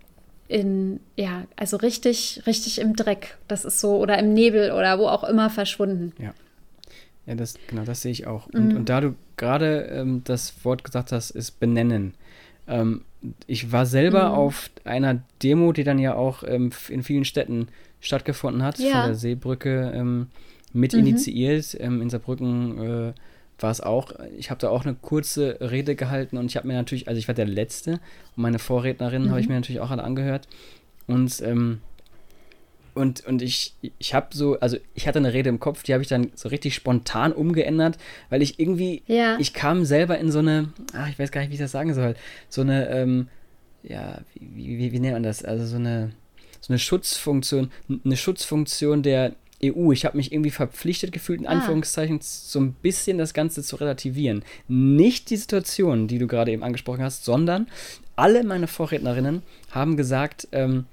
in, ja, also richtig, richtig im Dreck. Das ist so, oder im Nebel oder wo auch immer verschwunden. Ja. Ja, das, genau, das sehe ich auch. Und, mhm. und da du gerade ähm, das Wort gesagt hast, ist benennen. Ähm, ich war selber mhm. auf einer Demo, die dann ja auch ähm, in vielen Städten stattgefunden hat, ja. von der Seebrücke ähm, mit mhm. initiiert. Ähm, in Saarbrücken äh, war es auch, ich habe da auch eine kurze Rede gehalten und ich habe mir natürlich, also ich war der Letzte und meine Vorrednerinnen mhm. habe ich mir natürlich auch alle angehört. Und, ähm, und, und ich, ich habe so, also ich hatte eine Rede im Kopf, die habe ich dann so richtig spontan umgeändert, weil ich irgendwie, ja. ich kam selber in so eine, ach, ich weiß gar nicht, wie ich das sagen soll, so eine, ähm, ja, wie, wie, wie nennt man das? Also so eine, so eine Schutzfunktion, eine Schutzfunktion der, EU. Ich habe mich irgendwie verpflichtet gefühlt, in ah. Anführungszeichen, so ein bisschen das Ganze zu relativieren. Nicht die Situation, die du gerade eben angesprochen hast, sondern alle meine Vorrednerinnen haben gesagt, ähm,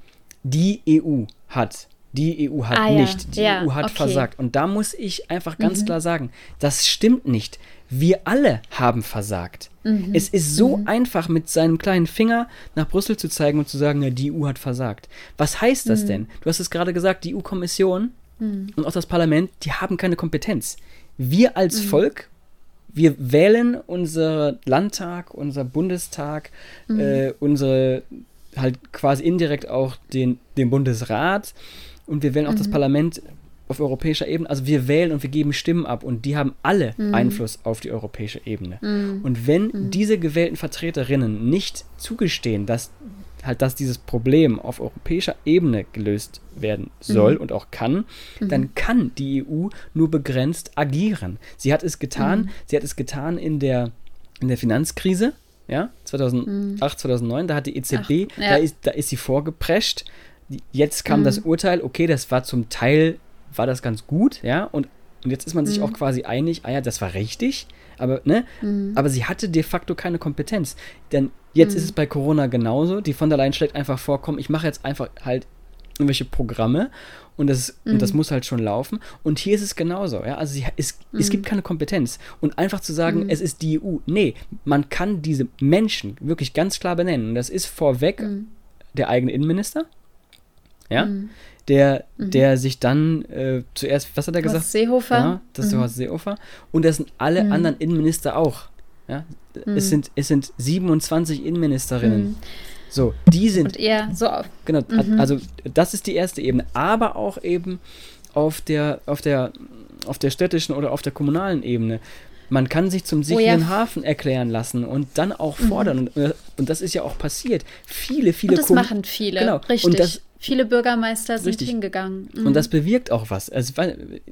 die EU hat. Die EU hat ah, nicht. Die ja. EU hat okay. versagt. Und da muss ich einfach ganz mhm. klar sagen, das stimmt nicht. Wir alle haben versagt. Mhm. Es ist so mhm. einfach, mit seinem kleinen Finger nach Brüssel zu zeigen und zu sagen, ja, die EU hat versagt. Was heißt das mhm. denn? Du hast es gerade gesagt, die EU-Kommission mhm. und auch das Parlament, die haben keine Kompetenz. Wir als mhm. Volk, wir wählen unser Landtag, unser Bundestag, mhm. äh, unsere halt quasi indirekt auch den, den Bundesrat und wir wählen auch das mhm. Parlament auf europäischer Ebene. Also wir wählen und wir geben Stimmen ab und die haben alle mhm. Einfluss auf die europäische Ebene. Mhm. Und wenn diese gewählten Vertreterinnen nicht zugestehen, dass halt, dass dieses Problem auf europäischer Ebene gelöst werden soll mhm. und auch kann, mhm. dann kann die EU nur begrenzt agieren. Sie hat es getan, mhm. sie hat es getan in der, in der Finanzkrise, ja, 2008, 2009, mhm. da hat die EZB, Ach, ja. da, ist, da ist sie vorgeprescht. Jetzt kam das mhm. Urteil, okay, das war zum Teil, war das ganz gut, ja, und, und jetzt ist man sich mhm. auch quasi einig, ah ja, das war richtig, aber, ne, aber sie hatte de facto keine Kompetenz. Denn Jetzt mhm. ist es bei Corona genauso. Die von der Leyen schlägt einfach vor, komm, ich mache jetzt einfach halt irgendwelche Programme und das, mhm. und das mhm. muss halt schon laufen. Und hier ist es genauso. Ja? Also sie, es, mhm. es gibt keine Kompetenz. Und einfach zu sagen, mhm. es ist die EU, nee, man kann diese Menschen wirklich ganz klar benennen. Das ist vorweg mhm. der eigene Innenminister. Ja. Der, der sich dann äh, zuerst, was hat er gesagt? Horst Seehofer. Ja, das ist Horst Seehofer. Und das sind alle anderen Innenminister auch. Ja? Mhm. Es, sind, es sind 27 Innenministerinnen. Mhm. So, die sind. Und eher so auf. Genau, mhm. also das ist die erste Ebene. Aber auch eben auf der, auf der, auf der städtischen oder auf der kommunalen Ebene. Man kann sich zum sicheren oh ja. Hafen erklären lassen und dann auch fordern. Mhm. Und, äh, und das ist ja auch passiert. Viele, viele Und das Kom machen viele, genau. richtig. Und das, Viele Bürgermeister sind Richtig. hingegangen. Mhm. Und das bewirkt auch was. Also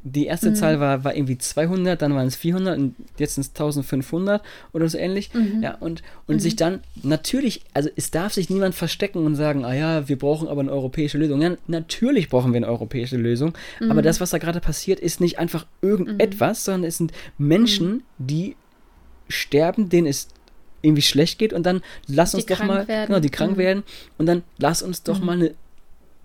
die erste mhm. Zahl war, war irgendwie 200, dann waren es 400 und jetzt sind es 1500 oder so ähnlich. Mhm. Ja, und, und mhm. sich dann natürlich, also es darf sich niemand verstecken und sagen, ah ja, wir brauchen aber eine europäische Lösung. Ja, natürlich brauchen wir eine europäische Lösung, aber mhm. das, was da gerade passiert, ist nicht einfach irgendetwas, mhm. sondern es sind Menschen, die sterben, denen es irgendwie schlecht geht und dann lass uns die doch mal, werden. genau, die krank werden und dann lass uns doch mal eine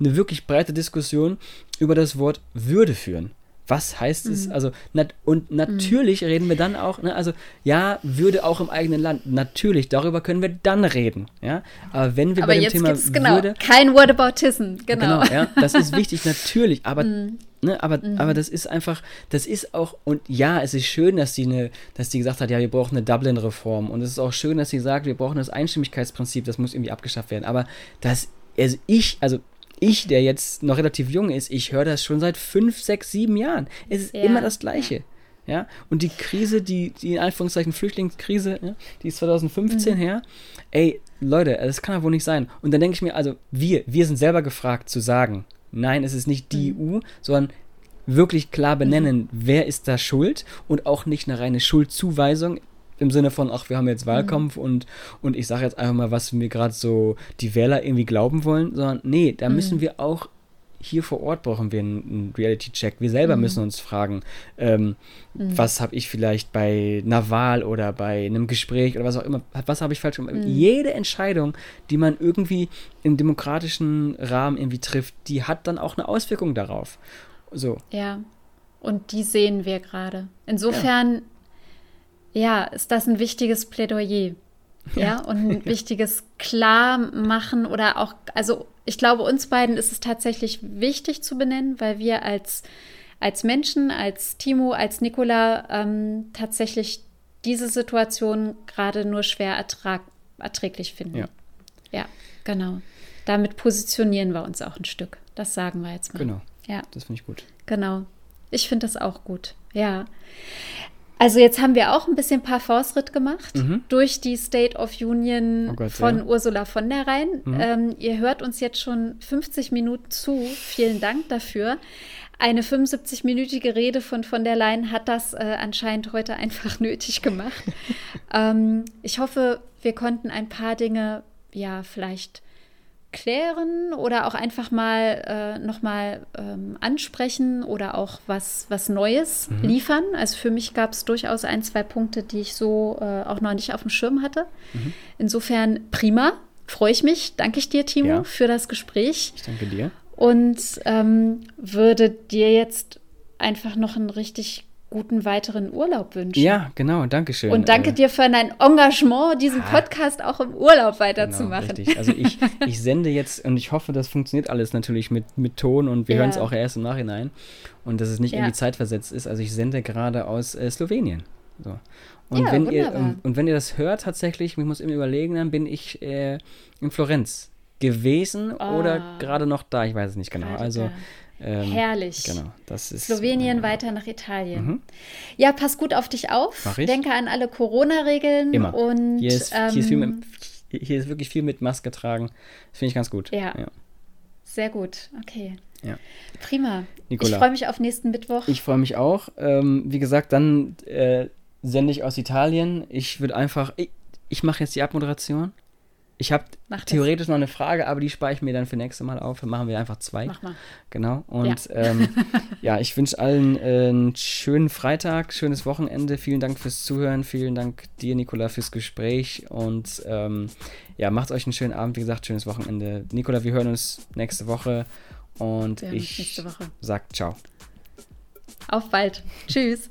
eine wirklich breite Diskussion über das Wort Würde führen. Was heißt es? Mhm. Also, nat und natürlich mhm. reden wir dann auch, ne, also ja, Würde auch im eigenen Land. Natürlich, darüber können wir dann reden. Ja? Aber wenn wir aber bei dem Thema genau, Würde. Kein Whataboutism, genau. Genau, ja, das ist wichtig, <laughs> natürlich. Aber, mhm. ne, aber, mhm. aber das ist einfach, das ist auch, und ja, es ist schön, dass die, eine, dass die gesagt hat, ja, wir brauchen eine Dublin-Reform. Und es ist auch schön, dass sie sagt, wir brauchen das Einstimmigkeitsprinzip, das muss irgendwie abgeschafft werden. Aber das, also ich, also ich, der jetzt noch relativ jung ist, ich höre das schon seit fünf, sechs, sieben Jahren. Es ist ja. immer das Gleiche. Ja, und die Krise, die, die in Anführungszeichen Flüchtlingskrise, ja, die ist 2015 mhm. her. Ey, Leute, das kann ja wohl nicht sein. Und dann denke ich mir, also wir, wir sind selber gefragt zu sagen, nein, es ist nicht die mhm. EU, sondern wirklich klar benennen, mhm. wer ist da schuld und auch nicht eine reine Schuldzuweisung im Sinne von, ach, wir haben jetzt Wahlkampf mhm. und, und ich sage jetzt einfach mal, was mir gerade so die Wähler irgendwie glauben wollen, sondern nee, da mhm. müssen wir auch hier vor Ort brauchen wir einen Reality-Check. Wir selber mhm. müssen uns fragen, ähm, mhm. was habe ich vielleicht bei einer Wahl oder bei einem Gespräch oder was auch immer, was habe ich falsch gemacht. Mhm. Jede Entscheidung, die man irgendwie im demokratischen Rahmen irgendwie trifft, die hat dann auch eine Auswirkung darauf. So. Ja, und die sehen wir gerade. Insofern ja ja, ist das ein wichtiges Plädoyer. Ja, ja und ein <laughs> wichtiges Klarmachen oder auch, also ich glaube, uns beiden ist es tatsächlich wichtig zu benennen, weil wir als, als Menschen, als Timo, als Nicola ähm, tatsächlich diese Situation gerade nur schwer ertrag, erträglich finden. Ja. ja, genau. Damit positionieren wir uns auch ein Stück. Das sagen wir jetzt mal. Genau. Ja. Das finde ich gut. Genau. Ich finde das auch gut. Ja. Also jetzt haben wir auch ein bisschen Parforce-Ritt gemacht mhm. durch die State of Union oh Gott, von ja. Ursula von der Rhein. Mhm. Ähm, ihr hört uns jetzt schon 50 Minuten zu. Vielen Dank dafür. Eine 75-minütige Rede von von der Leyen hat das äh, anscheinend heute einfach <laughs> nötig gemacht. <laughs> ähm, ich hoffe, wir konnten ein paar Dinge ja vielleicht klären oder auch einfach mal äh, nochmal ähm, ansprechen oder auch was, was Neues mhm. liefern. Also für mich gab es durchaus ein, zwei Punkte, die ich so äh, auch noch nicht auf dem Schirm hatte. Mhm. Insofern prima, freue ich mich. Danke ich dir, Timo, ja. für das Gespräch. Ich danke dir. Und ähm, würde dir jetzt einfach noch einen richtig guten weiteren Urlaub wünschen. Ja, genau, danke schön. Und danke äh, dir für dein Engagement, diesen ah, Podcast auch im Urlaub weiterzumachen. Genau, richtig. Also ich, <laughs> ich sende jetzt und ich hoffe, das funktioniert alles natürlich mit, mit Ton und wir ja. hören es auch erst im Nachhinein und dass es nicht ja. irgendwie zeitversetzt ist. Also ich sende gerade aus äh, Slowenien. So. Und, ja, wenn ihr, und, und, wenn ihr das hört tatsächlich, ich muss immer überlegen, dann bin ich äh, in Florenz gewesen oh. oder gerade noch da, ich weiß es nicht genau. Also ähm, Herrlich. Genau, das ist. Slowenien äh, weiter nach Italien. Mhm. Ja, pass gut auf dich auf. Mach ich. Denke an alle Corona-Regeln. Immer. Und, hier, ist, ähm, hier, ist mit, hier, ist, wirklich viel mit Maske tragen. Das finde ich ganz gut. Ja. ja. Sehr gut. Okay. Ja. Prima. Nicola. Ich freue mich auf nächsten Mittwoch. Ich freue mich auch. Ähm, wie gesagt, dann äh, sende ich aus Italien. Ich würde einfach. Ich, ich mache jetzt die Abmoderation. Ich habe theoretisch noch eine Frage, aber die spare ich mir dann für nächste Mal auf. Dann machen wir einfach zwei. Mach mal. Genau. Und ja, ähm, <laughs> ja ich wünsche allen äh, einen schönen Freitag, schönes Wochenende. Vielen Dank fürs Zuhören. Vielen Dank dir, Nicola, fürs Gespräch. Und ähm, ja, macht euch einen schönen Abend. Wie gesagt, schönes Wochenende. Nicola, wir hören uns nächste Woche. Und ich sag ciao. Auf bald. Tschüss.